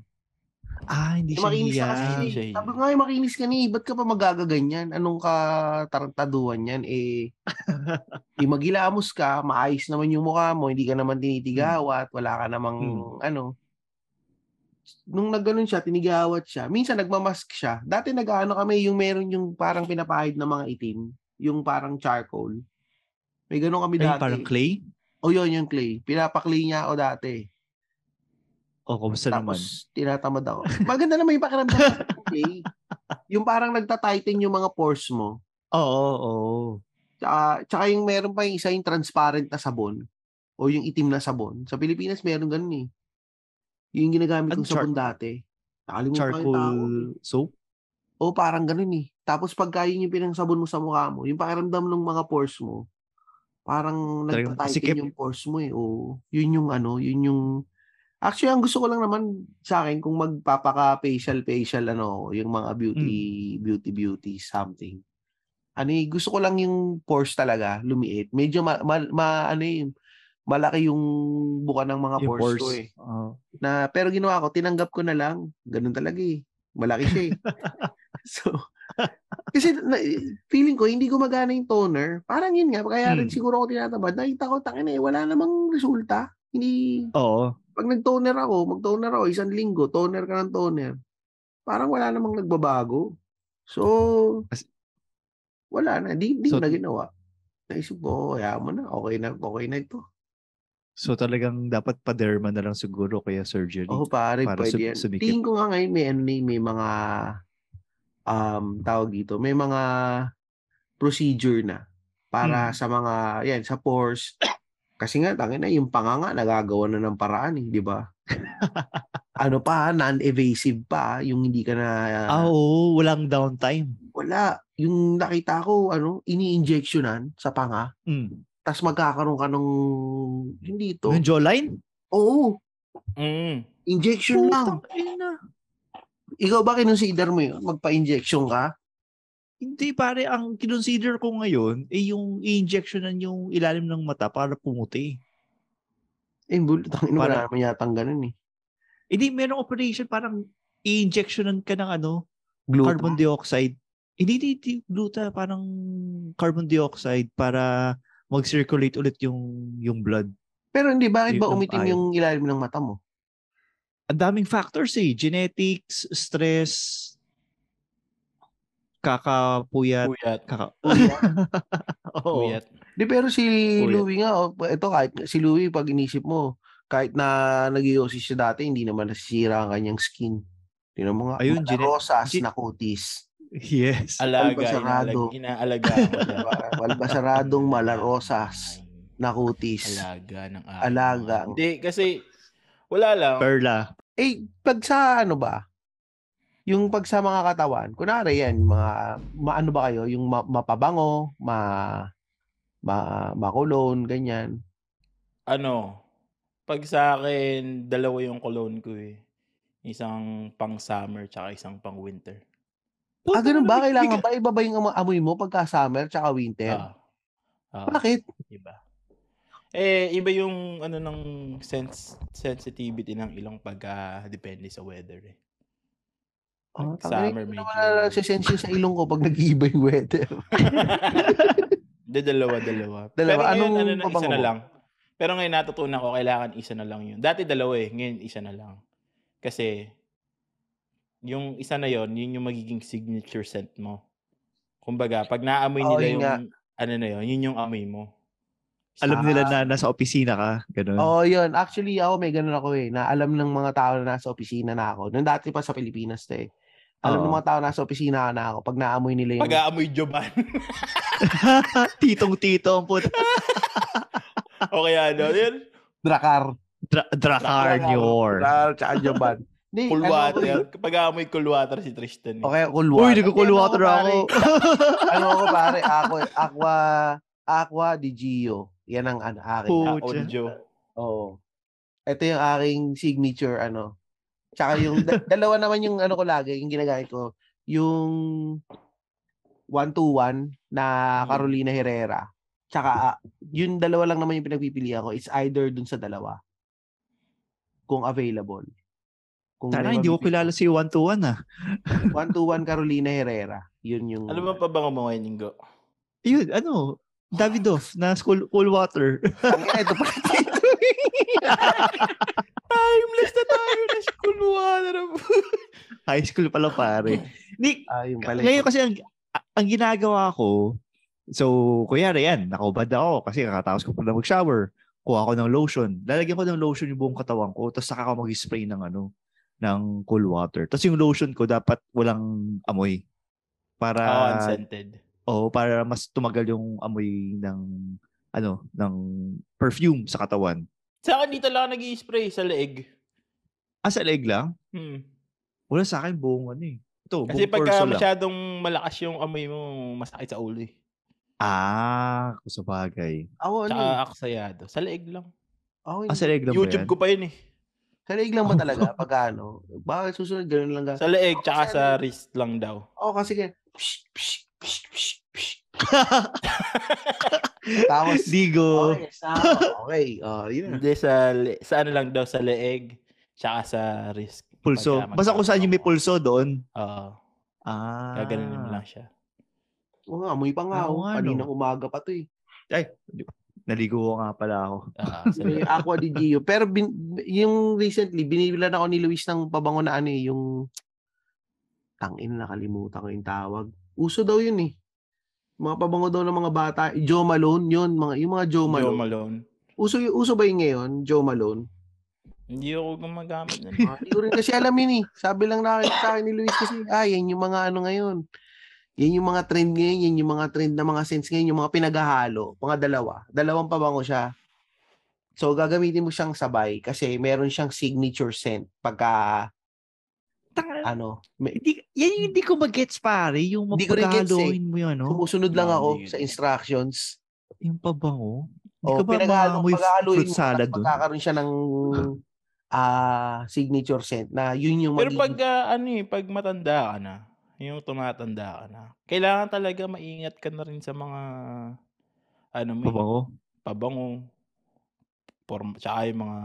Ah, hindi Eh, siya makinis hiya. kasi siya. Siya. Sabi ko nga, makinis ka ni. Ba't ka pa magagaganyan? Anong katarantaduhan yan? Eh, eh magilamos ka, maayos naman yung mukha mo, hindi ka naman tinitigawat, wala ka namang, Hmm. ano. Nung nagganon siya, tinigawat siya. Minsan nagmamask siya. Dati nag-ano kami, yung meron yung parang pinapahid na mga itim. Yung parang charcoal. May ganon kami Ay, dati. parang clay? O yun, yung clay. Pinapakli niya ako dati. O, kumusta naman? Tapos, tinatamad ako. Maganda naman yung pakiramdam ng clay. Yung parang nagta-tighten yung mga pores mo. Oo, oo. Tsaka, tsaka yung meron pa yung isa yung transparent na sabon. O yung itim na sabon. Sa Pilipinas, meron ganun eh. Yung ginagamit Ano, kong sabon dati. Nakalimutan. Charcoal soap? O parang ganun eh. Tapos pagka yun yung pinangsabon mo sa mukha mo, yung pakiramdam ng mga pores mo, parang nagtatighten yung pores mo eh. O yun yung ano, yun yung... Actually, ang gusto ko lang naman sa akin, kung magpapaka-facial, facial, ano, yung mga beauty, Hmm. beauty, beauty, something. Ano eh, gusto ko lang yung pores talaga, lumiit. Medyo ma, ma- ma- ano eh, malaki yung buka ng mga Yung pores, pores. ko eh Oo. na pero ginawa ko tinanggap ko na lang ganun talaga eh malaki siya eh so kasi na, feeling ko hindi gumagana yung toner parang yun nga kaya rin Hmm. siguro ako tinatamad nakita ko takin eh wala namang resulta hindi Oo. pag nag-toner ako mag-toner ako isang linggo toner ka ng toner parang wala namang nagbabago so As- wala na di, di So- na ginawa naisip ko kaya mo na okay na okay na ito So talagang dapat pa-derma na lang siguro kaya surgery. Oo, pare, Para pwede sum- yan. Tingin ko nga ngayon may ano eh, may mga um tawag dito, may mga procedure na para Hmm. sa mga yan sa pores. Kasi nga tangin na yung panganga nagagawa na ng paraan eh, di ba? ano pa, non-evasive pa, yung hindi ka na Ah, oo. Walang downtime. wala. Yung nakita ko, ano, ini-injectionan sa panga, Mm. tas magkakaroon ka ng hindi to. Yung jawline? Oo, Mm. injection lang. Putang ina. Ikaw ba kinonsider mo yun? Magpa-injection ka? Hindi pare, ang kinonsider ko ngayon ay yung i-injectionan yung ilalim ng mata para pumuti. Eh, bulot ang ina, Para- naman yatang ganun eh. Hindi, merong operation parang i-injectionan ka ng ano, Gluta. carbon dioxide. Hindi, hindi, hindi, gluta, parang carbon dioxide para mag-circulate ulit yung yung blood. Pero hindi, bakit ba umitim yung ilalim ng mata mo? Ang daming factors eh. Genetics, stress, kakapuyat, Puyat. kaka... Oo. Puyat. Di, pero si Puyat. Louie nga, oh, ito kahit si Louie, pag inisip mo, kahit na nag siya dati, hindi naman nasisira ang kanyang skin. Tingnan mo nga, Ayun, gene- rosas gen- na kutis. Yes. Alaga. Albasarado. Inaalaga. yan. Diba? Walbasaradong malarosas na kutis. Alaga ng Alaga. mga- Hindi, kasi wala lang. Perla. Eh, pag sa ano ba, yung pag sa mga katawan, kunwari yan, mga, maano ba kayo, yung ma- mapabango, ma, ma, makulon, ganyan. ano, pag sa akin, dalawa yung cologne ko eh. Isang pang summer tsaka isang pang winter. Ah, ganun ba? Kailangan ba iba ba yung amo- amoy mo pagka summer tsaka winter? Ah. Ah, Bakit? iba. Eh, iba yung ano ng sense, sensitivity ng ilong pag ah, depende sa weather eh. Oh, Pag summer medyo... medyo- Nasisense yun sa ilong ko pag nag-iiba yung weather. Hindi, dalawa, dalawa. Dalawa. Pero ngayon, Anong ano na, isa pabango na mo? lang. Pero ngayon natutunan ko, kailangan isa na lang yun. Dati dalawa eh, ngayon isa na lang. Kasi, yung isa na yon yun yung magiging signature scent mo. Kumbaga, pag naamoy Oo, nila yun yung, nga. ano na yun, yun yung amoy mo. Alam nila na nasa opisina ka. Ganun. Oo, oh, yun. Actually, ako may ganun ako eh. Na alam ng mga tao na nasa opisina na ako. Nung dati pa sa Pilipinas to eh. Alam ng Oo. mga tao na nasa opisina na ako. Pag naamoy nila yung... Pag-aamoy Joban. Titong-tito ang puta. o kaya ano, yun, Drakar. Dra- Dracarnior. Drakar, tsaka Jaban. Hindi, cool ano ako water. eh. Kapag aamoy cool water si Tristan. Eh. Okay, cool Uy, water. nagko-cool Ano water pare? ako. ano ako pare? Ako, aqua, aqua di Gio. Yan ang ano, akin. Oh. Pucha. audio. Oo. Ito yung aking signature, ano. Tsaka yung, da- dalawa naman yung ano ko lagi, yung ginagamit ko. Yung 121 na Mm. Carolina Herrera. Tsaka, ah, yung dalawa lang naman yung pinagpipili ako. It's either dun sa dalawa. Kung available. Kung may hindi ko kilala si One to One ah. One to one Carolina Herrera. Yun yung... Ano ba pa ba mo ngayon, Linggo? Yun, ano, Davidoff na school, cool water. Ito pa Timeless na tayo na school water. High school pala pare. Ni, Ah, pala. ngayon kasi ang, ang ginagawa ko, so, kuyari yan, nakubad ako kasi kakatapos ko pala mag-shower. Kuha ko ng lotion. Lalagyan ko ng lotion yung buong katawan ko, tapos saka ako mag-spray ng ano, ng cool water. Tapos yung lotion ko dapat walang amoy. Para, oh, unscented. Oo, para mas tumagal yung amoy ng ano, ng perfume sa katawan. Sa akin dito lang nag spray sa leeg. Ah, sa leg lang? Hmm. Wala sa akin buong ano eh. Ito, Kasi buong pagka torso lang. masyadong malakas yung amoy mo, masakit sa ulo eh. Ah, kung sa bagay. Ako ano? Tsaka eh. aksayado. Sa leeg lang. Ako Ah, sa leg lang YouTube ba yan? ko pa yun eh. Sa leeg lang ba talaga? Pag ano? Bakit susunod ganun lang? Sa leeg, tsaka sa wrist lang daw. Oo, kasi. Psh, psh, psh, psh, psh. Tapos, Digo. okay, sa, okay. Oh, yun na. Hindi, sa, sa ano lang daw, sa leeg, tsaka sa wrist. Pulso. Pagka Basta kung saan yung may pulso doon. Oo. Ah. Gaganunin mo lang siya. Oo nga, amoy pa nga. Oh, nga, no. Kaninang umaga pa to eh. Ay, naligo ko nga pala ako. Ah, sa May. Aqua di Gio. Pero bin, yung recently, binibilan ako ni Luis ng pabango na ano eh, yung tangin nakalimutan ko yung tawag. Uso daw yun eh. Mga pabango daw ng mga bata. Joe Malone, yun. Mga, yung mga Joe Joe Malone. Malone. Uso, uso ba yun ngayon, Joe Malone? Hindi ako gumagamit. Ah, Hindi ko rin kasi alam yun eh. Sabi lang na sa akin ni Luis kasi, ah, yan yung mga ano ngayon. Yan yung mga trend ngayon, yan yung mga trend na mga scents ngayon, yung mga pinaghahalo. Mga dalawa. Dalawang pabango siya. So, gagamitin mo siyang sabay kasi meron siyang signature scent pagka, Tanga, ano, may, hindi, yan yung hindi ko mag-gets pare. Yung gets, eh. mo yun, no? sumusunod lang ako hindi sa yun. instructions. Yung pabango. Hindi O, ka ba maamoy fruit salad doon? magkakaroon siya ng ah signature scent na yun yung Pero magiging- pag ah, ano eh, pag matanda ka na, yung tumatanda ka na, kailangan talaga maingat ka na rin sa mga ano mo, eh, Pabango. pabango, form, tsaka yung mga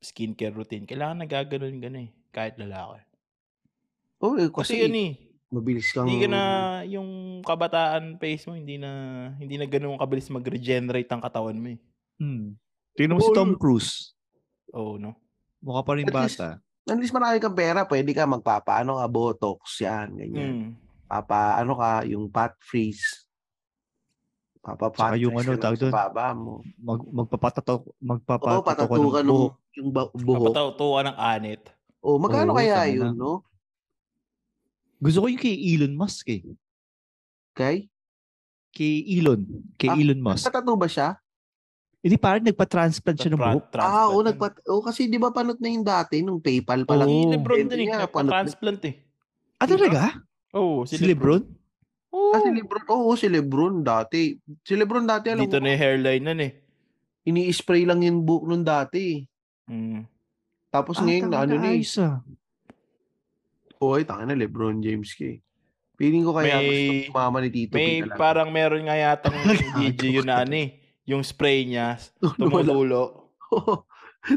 skincare routine. Kailangan nagaganon na eh, kahit lalaki. Oh, eh, Kasi, kasi, yun eh, mabilis kang hindi ka na, yung kabataan face mo, hindi na, hindi na ganun kabilis mag-regenerate ang katawan mo eh. Hmm. Tingnan mo si Tom Oo. Cruise. Oo, no? Mukha pa rin At least- bata. at least marami kang pera, pwede ka magpapaano ka, botox, yan, ganyan. Mm. Papa, ano ka, yung fat freeze. Papa fat Tsaka yung ano, ka tawag doon? baba mo. Mag, magpapatato, Oo, magpapatato ka ng ka nung buhok. yung buhok. Papataw ng anit. Oh, magkano Oo, kaya yun, na. no? Gusto ko yung kay Elon Musk eh. Okay? Kay Elon. Kay Ah, Elon Musk. Patatu ba siya? Hindi parang nagpa-transplant siya ng buhok. Ah, oo, nagpat oh, kasi di ba panot na yung dati nung PayPal pa lang. Si Lebron din eh, nga, nagpa-transplant eh. Ah, talaga? Oo, Si Lebron? Oo. Ah, si Lebron. Oo, si Lebron dati. Si Lebron dati, alam Dito mo, na yung hairline nun eh. ini-spray lang yung buhok nung dati. Mm. Tapos Ah, ngayon, ano na, na eh. Ah. Oy, tanga na Lebron James kay. Feeling ko kaya May- gusto mama ni Tito May P parang meron nga yatang video yun na ano eh. Yung spray niya, tumutulo.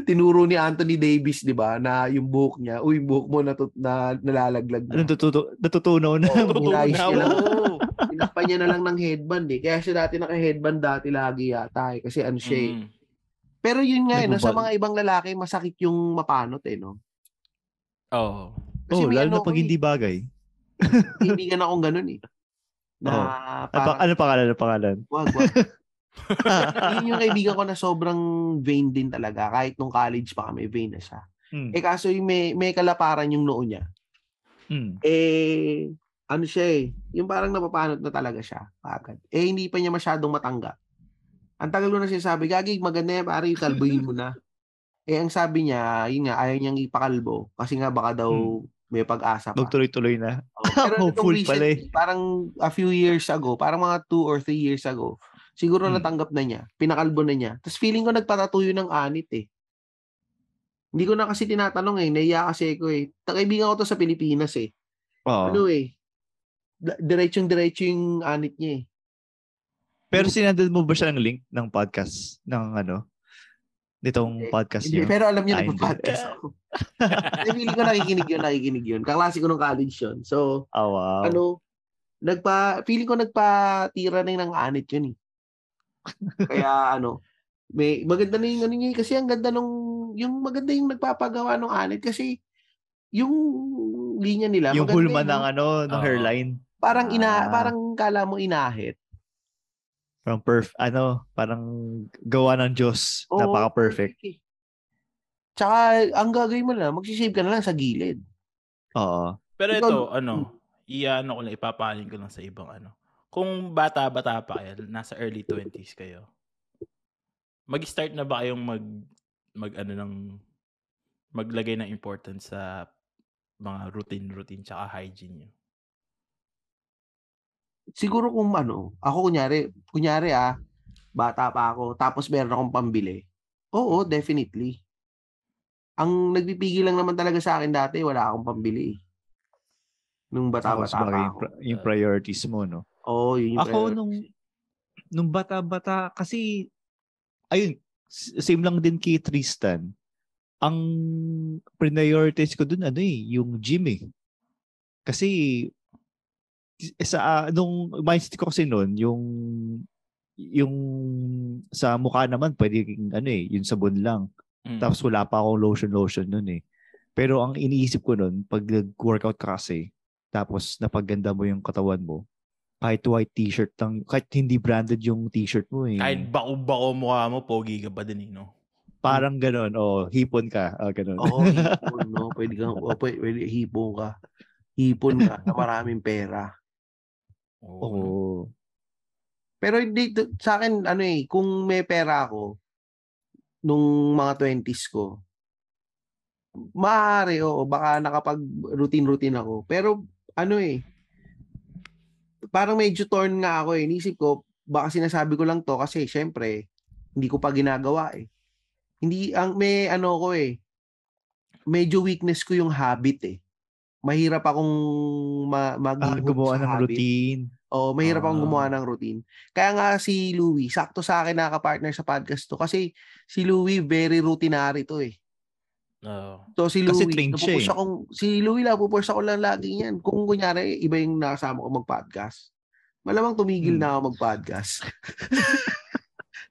Tinuro ni Anthony Davis, 'di ba, na yung buhok niya, uy, buhok mo na, na nalalaglag na. Anong tututo, natutunaw na? Oo, Tutulo Nice na. nila. oo. Tinakpan niya na lang ng headband eh. Kaya siya dati naka-headband dati lagi yata eh. Kasi ano siya eh. Mm. Pero yun nga eh, no, sa mga ibang lalaki, masakit yung mapanot eh, no? Oo. Kasi oh, lalo ano na pag hindi bagay. eh, kaibigan akong ganun eh. Na Oo. Ano, pa, parang, ano pangalan? Ano pangalan? wag, wag. yun yung kaibigan ko na sobrang vain din talaga. Kahit nung college pa kami, vain na siya. Hmm. Eh kaso yung may, may kalaparan yung noo niya. Hmm. Eh, ano siya eh, yung parang napapanot na talaga siya agad. Eh, hindi pa niya masyadong matanggap. Ang tagal ko na siya sabi, Gagi, maganda yan, pare, kalbuhin mo na. eh, ang sabi niya, yun nga, ayaw niyang ipakalbo kasi nga baka daw may pag-asa pa. Magtuloy-tuloy na. Oh, pero Hopeful pala eh. recently, parang a few years ago, parang mga two or three years ago, siguro Hmm. natanggap na niya, pinakalbo na niya. Tapos feeling ko nagpatatuyo ng anit eh. Hindi ko na kasi tinatanong eh, naiya kasi ko eh. Kaibigan ko to sa Pilipinas eh. Oo. Ano eh, diretsong-diretso yung anit niya eh. Pero sinandal mo ba siya ng link ng podcast? Ng ano? Nitong podcast niyo? pero alam niyo Ah, na hindi. podcast ako. Hindi, feeling ko nakikinig yun, nakikinig yun. Kaklase ko nung college yun. So, Oh, wow. ano, nagpa, feeling ko nagpatira na yun ng anit yun eh. Kaya ano, may maganda na yung ano niya eh, kasi ang ganda nung yung maganda yung nagpapagawa ng anit kasi yung linya nila yung hulma eh, ng no? ano, ng hairline. parang ina Ah. parang kala mo inahit. Parang perf, ano, parang gawa ng Diyos. Oo, Napaka-perfect. eh. Tsaka ang gagawin mo na, magsisave ka na lang sa gilid. Oo. Pero Ikaw- ito, ano, iano ko lang, ipapahalin ko lang sa ibang ano. Kung bata-bata pa kayo, nasa early 20s kayo, mag-start na ba kayong mag, mag ano ng, maglagay ng importance sa mga routine-routine tsaka hygiene nyo? Siguro kung ano, ako kunyari, kunyari ah, bata pa ako, tapos meron akong pambili. Oo, definitely. Ang nagpipigil lang naman talaga sa akin dati, wala akong pambili. eh. Nung bata-bata pa ako. pri- yung priorities mo, no? Oo, yun yung Ako priority. nung nung bata-bata kasi ayun, same lang din kay Tristan. Ang prioritize ko dun ano eh, yung gym eh. Kasi sa ah, nung mindset ko kasi noon, yung yung sa mukha naman pwede ano eh, yung sabon lang. Mm. Tapos wala pa akong lotion lotion noon eh. Pero ang iniisip ko noon, pag nag-workout ka kasi, tapos napaganda mo yung katawan mo, kahit white t-shirt lang, kahit hindi branded yung t-shirt mo eh. Kahit bako-bako mukha mo, pogi ka pa din eh, no? Parang ganun, oh, hipon ka, oh, ganun. Oo, hipon, no? Pwede kang, oh, pwede, pwede, hipon ka. Hipon ka na maraming pera. Oo. Oo. Pero hindi, sa akin, ano eh, kung may pera ako, nung mga 20s ko, maaari, oo, baka nakapag-routine-routine ako. Pero, ano eh, parang medyo torn nga ako eh. Inisip ko, baka sinasabi ko lang to kasi, syempre, hindi ko pa ginagawa eh. Hindi, ang may ano ko eh, medyo weakness ko yung habit eh. Mahirap akong ma- Ah, maghihod gumawa ng habit. routine. Oo, mahirap akong Ah. gumawa ng routine. Kaya nga si Louie, sakto sa akin nakaka-partner sa podcast to kasi si Louie very routinary to eh. Oo. So si Louie, napupush eh. akong, si Louie napupush ako lang lagi niyan. Kung kunyari, iba yung nakasama ko mag-podcast. Malamang tumigil Hmm. na ako mag-podcast.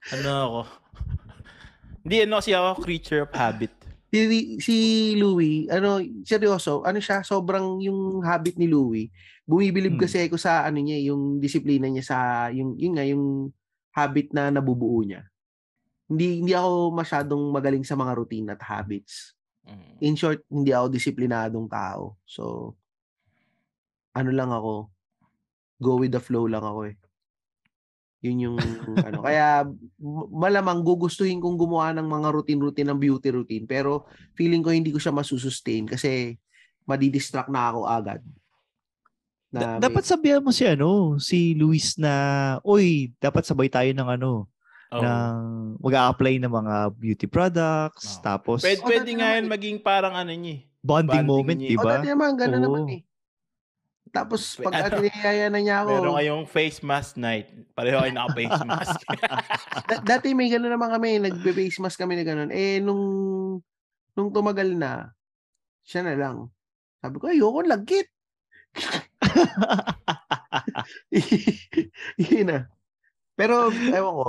Ano ako? Hindi, ano kasi ako, creature of habit. Si, si Louie, ano, seryoso, ano siya, sobrang yung habit ni Louie. Bumibilib Hmm. kasi ako sa ano niya, yung disiplina niya sa yung yun nga yung habit na nabubuo niya. Hindi hindi ako masyadong magaling sa mga routine at habits. Mm. In short, hindi ako disiplinadong tao. So ano lang ako, go with the flow lang ako eh. Yun yung ano. Kaya malamang gugustuhin kong gumawa ng mga routine-routine ng beauty routine. Pero feeling ko hindi ko siya masusustain kasi madidistract na ako agad. Da- Na dapat sabihan mo si ano, si Luis na, oy, dapat sabay tayo ng ano, Oo. ng mag-a-apply ng mga beauty products, Oo. tapos Pwede, Oh, pwede dati nga eh. maging parang ano niya. eh. bonding, bonding moment, niya. di O ba? dati naman, gano'n Oo. naman eh. Tapos pag Ano? tiniyaya na niya ako, Meron kayong face mask night. Pareho kayo naka-face mask. da- dati may gano'n naman kami, nagbe-face mask kami na gano'n. Eh, nung, nung tumagal na, siya na lang. Sabi ko, ayoko, lagkit. Yun na. Pero, ewan ko,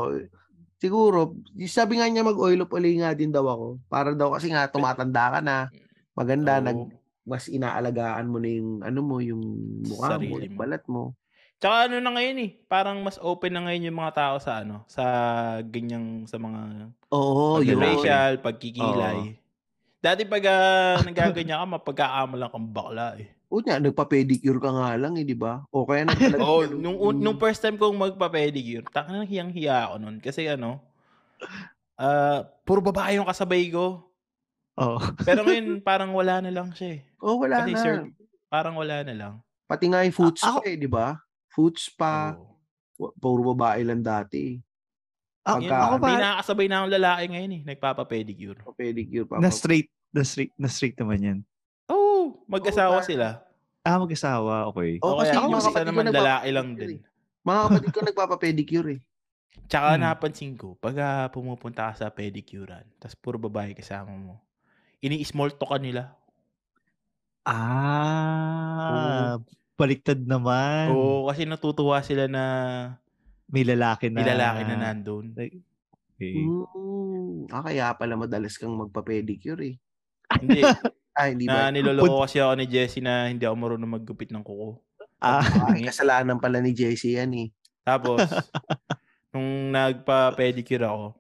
siguro, sabi nga niya mag-oil up uli nga din daw ako. Para daw kasi nga tumatanda ka na, maganda, Oo. nag, mas inaalagaan mo na yung, ano mo, yung mukha mo, Sarili yung mo. balat mo. Tsaka ano na ngayon eh, parang mas open na ngayon yung mga tao sa ano, sa ganyang, sa mga Oo, yun. pag-racial, pagkikilay. Dati pag uh, nagaganyan ka, mapagkakamalan kang bakla eh. O nga, nagpa-pedicure ka nga lang eh, di ba? O kaya nagpalag- Oo, nung, un- nung first time kong magpa-pedicure, taka nang hiyang-hiya ako nun. Kasi ano, ah puro babae yung kasabay ko. Oo. Pero ngayon, parang wala na lang siya eh. Oh, wala Kasi na. sir, parang wala na lang. Pati nga yung food spa eh, di ba? Food spa. Wa- Puro babae lang dati. Ah, Yun, Pagka- ako may pa, nakakasabay na akong lalaki ngayon eh, nagpapa-pedicure. Pedicure pa. na straight, na straight, na straight naman yan. Oo, oh, mag-asawa Oo, sila. Ah, mag-asasawa, okay. Oh, kasi yung mga kapatid ko naman lalaki lang din. eh. Mga kapatid ko nagpapa-pedicure eh. Tsaka Hmm. napansin ko, pag ah, pumupunta ka sa pedicurean, tapos puro babae kasama mo, ini-small talk ka nila. Ah, baliktad naman. Oo, kasi natutuwa sila na May lalaki na. may lalaki na nandun. Okay. Mm, ah, kaya pala madalas kang magpa-pedicure eh. Hindi, Ah, hindi ba? na niloloko kasi ako ni Jessie na hindi ako marunong maggupit ng kuko. Ah, Ay, kasalanan pala ni Jessie yan eh. Tapos, nung nagpa-pedicure ako,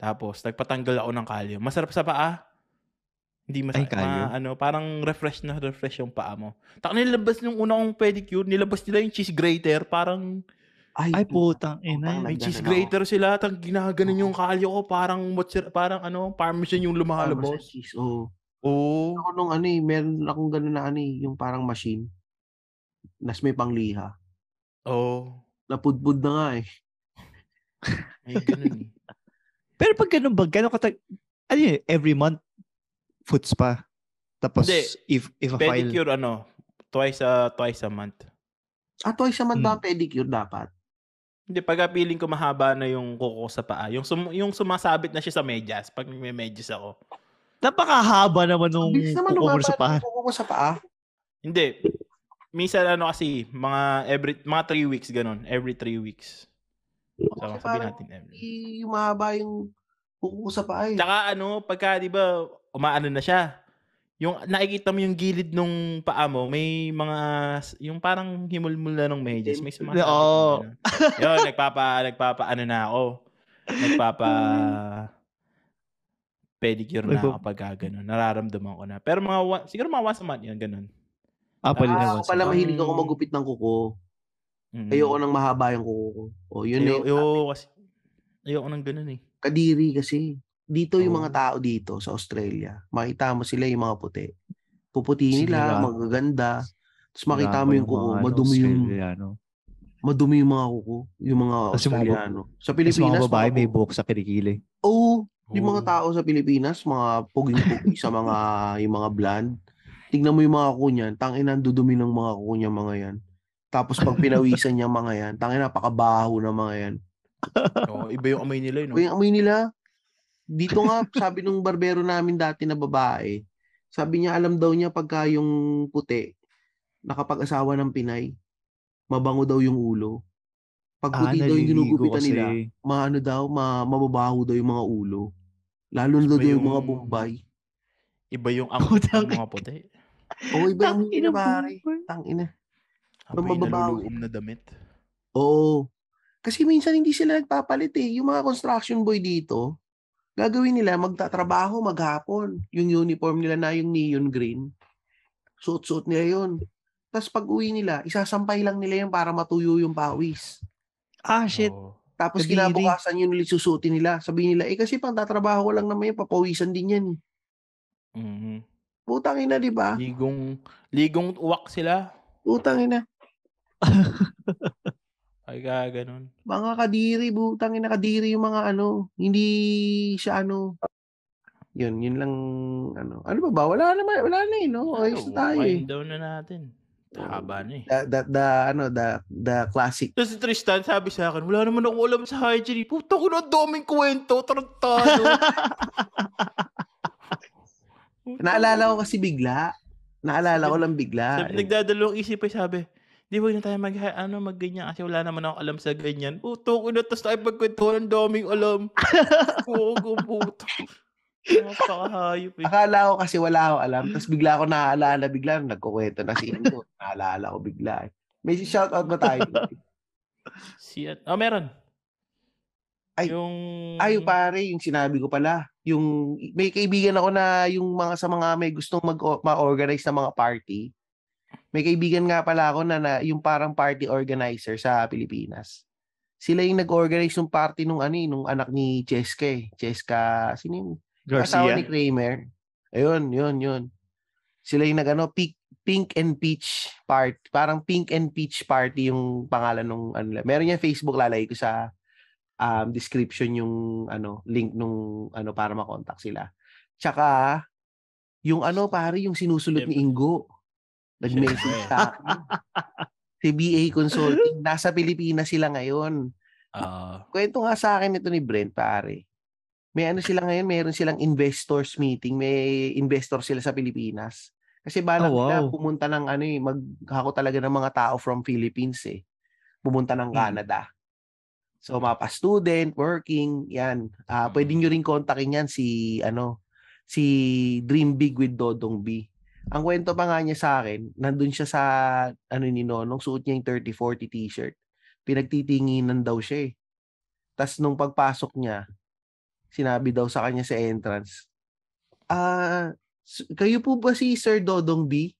tapos nagpatanggal ako ng kalyo. Masarap sa paa. Hindi Ay, masarap. kalyo? ano, parang refresh na refresh yung paa mo. Tak nilabas nung una kong pedicure, nilabas nila yung cheese grater. Parang ay putang ina. May cheese ako. grater sila. Tang ginaganon yung kalyo ko. Parang mozzarella, parang ano, parmesan yung Parmesan lumalabas. cheese. Oo. Oo. Ako nung ano eh, meron akong gano'n na ano eh, yung parang machine. Nas may pangliha. Oo. Napudpud na nga eh. May ganun eh. Pero pag ganun ba, ganun katag... Ano yun, every month, foot spa. Tapos, Hindi. if, if a file... Pedicure ano, twice a, twice a month. Ah, twice a month ba Hmm. ang pedicure dapat? Hindi, pag feeling ko mahaba na yung kuko sa paa. Yung, sum, yung sumasabit na siya sa medyas. Pag may medyas ako. Napakahaba naman nung naman kuko mo sa paa. kuko sa paa. Hindi. Minsan ano kasi, mga every, mga three weeks ganun. Every three weeks. So, sabihin parang natin every. yung mahaba yung kuko ko sa paa eh. Tsaka ano, pagka di ba, umaano na siya. Yung nakikita mo yung gilid nung paa mo, may mga, yung parang himulmul na ng medyas. May sumasabit. Oo. Yun, nagpapa, nagpapa, ano na ako. Nagpapa, pedicure na ako pag ganun. Nararamdaman ko na. Pero mga, one- siguro mga once a month yun, ganun. Ah, pala Ah, ako pala mahilig ako magupit ng kuko. Mm. Ayoko nang mahaba yung kuko ko. O, yun na Ayo, yung ayo, kasi, ayoko nang ganun eh. Kadiri kasi. Dito yung Oo. mga tao dito sa Australia. Makita mo sila yung mga puti. Puputi nila, magaganda. Tapos makita mo yung kuko, ano, madumi yung madumi yung mga kuko, yung mga Australiano. Sa Pilipinas, mga babae may mga, buhok sa kilikili. Oo, yung mga tao sa Pilipinas, mga puging-pugi sa mga yung mga blonde. Tignan mo yung mga kuko niyan, tangina ang dudumi ng mga kuko niya mga yan. Tapos pag pinawisan niya mga yan, tangina napakabaho ng mga yan. Oo, iba yung amoy nila, eh, no? Yung amoy nila, dito nga, sabi nung barbero namin dati na babae, sabi niya, alam daw niya pagka yung puti, nakapag-asawa ng Pinay, mabango daw yung ulo. Pag puti daw yung Ah, ginugupitan nila, maano daw, ma, mababaho daw yung mga ulo. Lalo na daw Iba yung mga yung- Bombay. Iba yung Putang- ang mga puti. Oo, iba yung ina, pare. Tangina. Amoy mababaw. naluluom na damit. Oo. Kasi minsan hindi sila nagpapalit eh. Yung mga construction boy dito, gagawin nila, magtatrabaho maghapon. Yung uniform nila na yung neon green. Suot-suot nila yun. Tapos pag uwi nila, isasampay lang nila yun para matuyo yung pawis. Ah, shit. Oo. Tapos Kadiri. kinabukasan yun ulit susuotin nila. Sabihin nila, eh kasi pang tatrabaho ko lang naman yun, papawisan din yan. eh." Mhm. Putang ina, di ba? Ligong, ligong uwak sila. Putang ina. Ay, ka, ganun. Mga kadiri, butang ina kadiri yung mga ano. Hindi siya ano. Yun, yun lang ano. Ano ba ba? Wala naman, wala na eh, no? Ayos na tayo eh. Wind down na natin. Haba na eh. The, the, the, ano, the, the classic. Tapos si Tristan, sabi sa akin, wala naman ako alam sa hygiene. Puta ko na, daming kwento. Tarantado. Naalala ko kasi bigla. Naalala ko lang bigla. sabi, nagdadalawang isip ay sabi, di ba na tayo mag, ano, magganyan kasi wala naman ako alam sa ganyan. Puto ko na, tapos tayo pagkwentuhan, ang daming alam. Oo, ko, puto. Napakahayop eh. Akala ko kasi wala akong alam. Tapos bigla ako naaalala. Bigla nagkukwento na si Ingo. Naalala ko bigla. eh. May shoutout ba tayo? Si, oh, meron. Ay, yung... Ay, pare, yung sinabi ko pala. Yung, may kaibigan ako na yung mga sa mga may gustong mag, ma-organize na mga party. May kaibigan nga pala ako na, na yung parang party organizer sa Pilipinas. Sila yung nag-organize ng party nung ano eh, nung anak ni Cheska eh. Cheska, sino yung asawa Garcia. ni Kramer. Ayun, yun, yun. Sila yung nag-ano, pink, pink and Peach party. Parang Pink and Peach party yung pangalan nung ano. Meron yan Facebook, lalagay ko sa um, description yung ano link nung ano para makontak sila. Tsaka yung ano pare yung sinusulot ni Ingo. Nag-message sa akin. si BA Consulting. Nasa Pilipinas sila ngayon. Ah, Kwento nga sa akin ito ni Brent, pare. May ano sila ngayon, meron silang investors meeting, may investor sila sa Pilipinas. Kasi balak Oh, wow. pumunta ng ano eh, maghako talaga ng mga tao from Philippines eh. Pumunta ng Hmm. Canada. So, mapa student, working, yan. Ah, Mm. pwede nyo rin kontakin yan si, ano, si Dream Big with Dodong B. Ang kwento pa nga niya sa akin, nandun siya sa, ano ni Nonong, suot niya yung 30-40 t-shirt. Pinagtitinginan daw siya eh. Tapos nung pagpasok niya, sinabi daw sa kanya sa entrance, ah, kayo po ba si Sir Dodong B?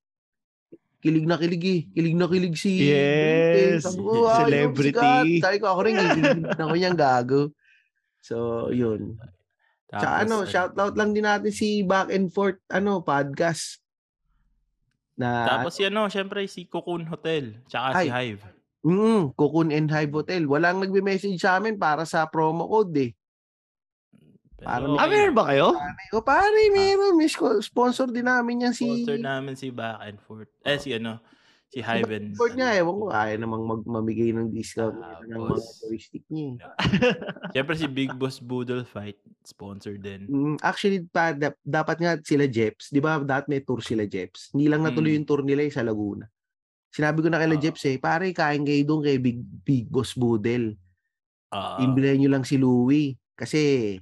Kilig na kilig eh. Kilig na kilig si... Yes, Sabi ko, "Ah, yung celebrity." sikat." Sabi ko, ako rin, kilig na ko niyang gago. So, yun. Tsaka tapos, ano, shoutout lang din natin si Back and Forth, ano, podcast. Na, Tapos si ano, syempre si Cocoon Hotel, tsaka si Ay. Hive. mm, Cocoon and Hive Hotel. Walang nagbe-message sa amin para sa promo code eh. Pero Parang okay Ah, meron ba kayo? O pare, meron. May sco- sponsor din namin yan si... Sponsor namin si Back and Forth. Eh, si ano, si and... Sport niya, ewan ko. Ayaw namang mag mamigay ng discount ng mga Tapos- joystick niya. eh. Syempre si Big Boss Boodle Fight, sponsor din. Mm, actually, pa, dap- dapat nga sila Jeps. Di ba, dapat may tour sila Jeps. Hindi lang natuloy Mm. yung tour nila eh, sa Laguna. Sinabi ko na kay Ah. Jeps eh, pare, kain kayo doon kay Big, Big Boss Boodle. Ah, Imbilan nyo lang si Louie. Kasi,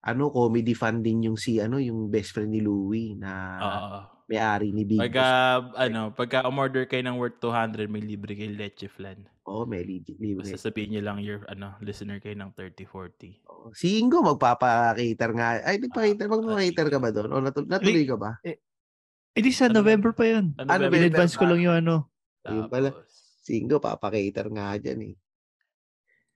ano, comedy fan din yung si, ano, yung best friend ni Louie na ah, may-ari ni Big pagka, Boss. ano, pagka umorder kayo ng worth 200, may libre kayo leche flan. Oo, may legit. libre. Basta sabihin nyo lang your, ano, listener kayo ng 30-40. Oo. Si Ingo magpapa-cater nga. Ay, nagpa-cater. Ah, Magpa-cater ka ba doon? O natul- natuloy ka ba? Eh, di sa Ano? November pa yun. Ano, Ano yun? In-advance ko lang yung ano. Ayun pala. Tapos, Si Ingo, papa-cater nga dyan eh.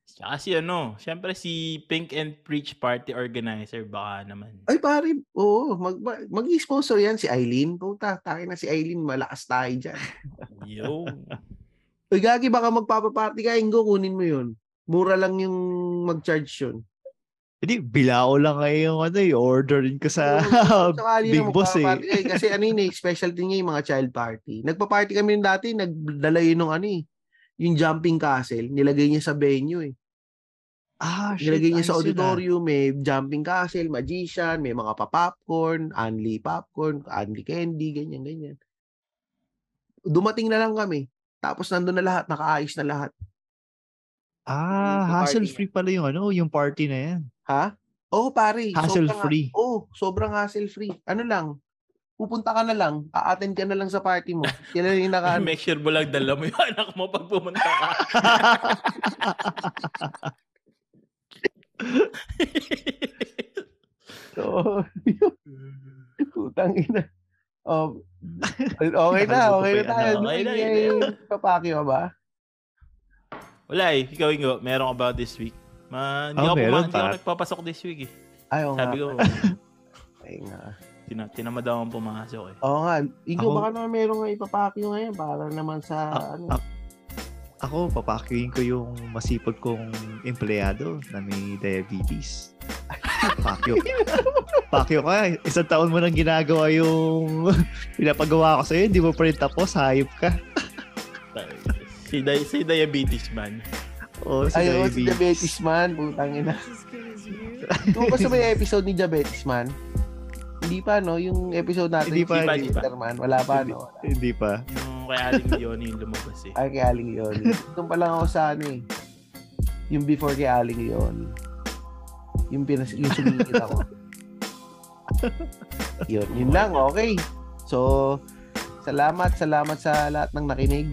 Tsaka si ano, syempre si Pink and Preach Party Organizer, baka naman. Ay, pare, oo, mag, mag- mag-sponsor yan si Eileen. Puta, takin na si Eileen, malakas tayo dyan. Yo. Uy, Gagi, baka magpapaparty ka, Ingo, kunin mo yun. Mura lang yung mag-charge yun. Hindi, bilao lang ngayon yung ano, i-orderin ko sa Oo, sakali na Big Boss eh. Kasi ano yun eh, specialty niya yung mga child party. Nagpa-party kami dati, nagdala yun ng ano eh, yung jumping castle, nilagay niya sa venue eh. Ah, shit, Nilagay niya sa yun, ah. auditorium, may jumping castle, magician, may mga pa-popcorn, Anli popcorn, Anli candy, ganyan, ganyan. Dumating na lang kami. Tapos nandun na lahat, nakaayos na lahat. Ah, hassle-free pala yung ano, yung party na yan. Ha? Oo, pare. Hassle-free. Sobrang, oh, sobrang hassle-free. Ano lang, pupunta ka na lang, a-attend ka na lang sa party mo. Kailan yung naka... Make sure mo lang dala mo yung anak mo pag pumunta ka. So, putang ina. Oh, okay na, okay na tayo. Okay na, yun na Papaki ka ba? Wala eh. Ikaw, Ingo, meron ka ba this week? Ma, hindi Oh, ako, puma- hindi ako nagpapasok this week eh. Ay, oo nga. Sabi ko, Ay nga. Tina, tinamad akong pumasok eh. Oo nga. Ikaw, Ako- baka naman meron nga ipapaki ngayon para naman sa, Ah, ano. ah, Ako, papakyuin ko yung masipag kong empleyado na may diabetes. Pakyo. Pakyo ka. Isang taon mo nang ginagawa yung pinapagawa ko sa'yo. Hindi mo pa rin tapos. Hayop ka. Si, di- si diabetes man. Oo, si Ay, oo, si diabetes. Diabetes Man. Putang ina. Kung ba sa may episode ni Diabetes Man? Hindi pa, no? Yung episode natin. Hindi pa, hindi pa. Man. Wala pa, no? Hindi pa. Yung kay Aling Leonie yung lumabas eh. Ay, kay Aling Leon. Doon pa lang ako sa ano eh. Yung before kay Aling Leon. Yung, pinas yung sumingit ako. yun, yun lang. Okay. So, salamat, salamat sa lahat ng nakinig.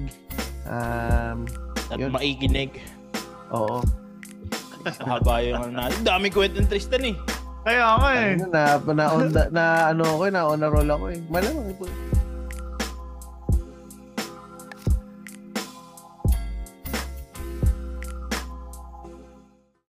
Um, At Yun. maikinig. oo. Haba yung ano natin. Dami kwento ng Tristan eh. Kaya nga Ano, na, na, on, na, ano ako, eh, na on roll ako eh. Malamang,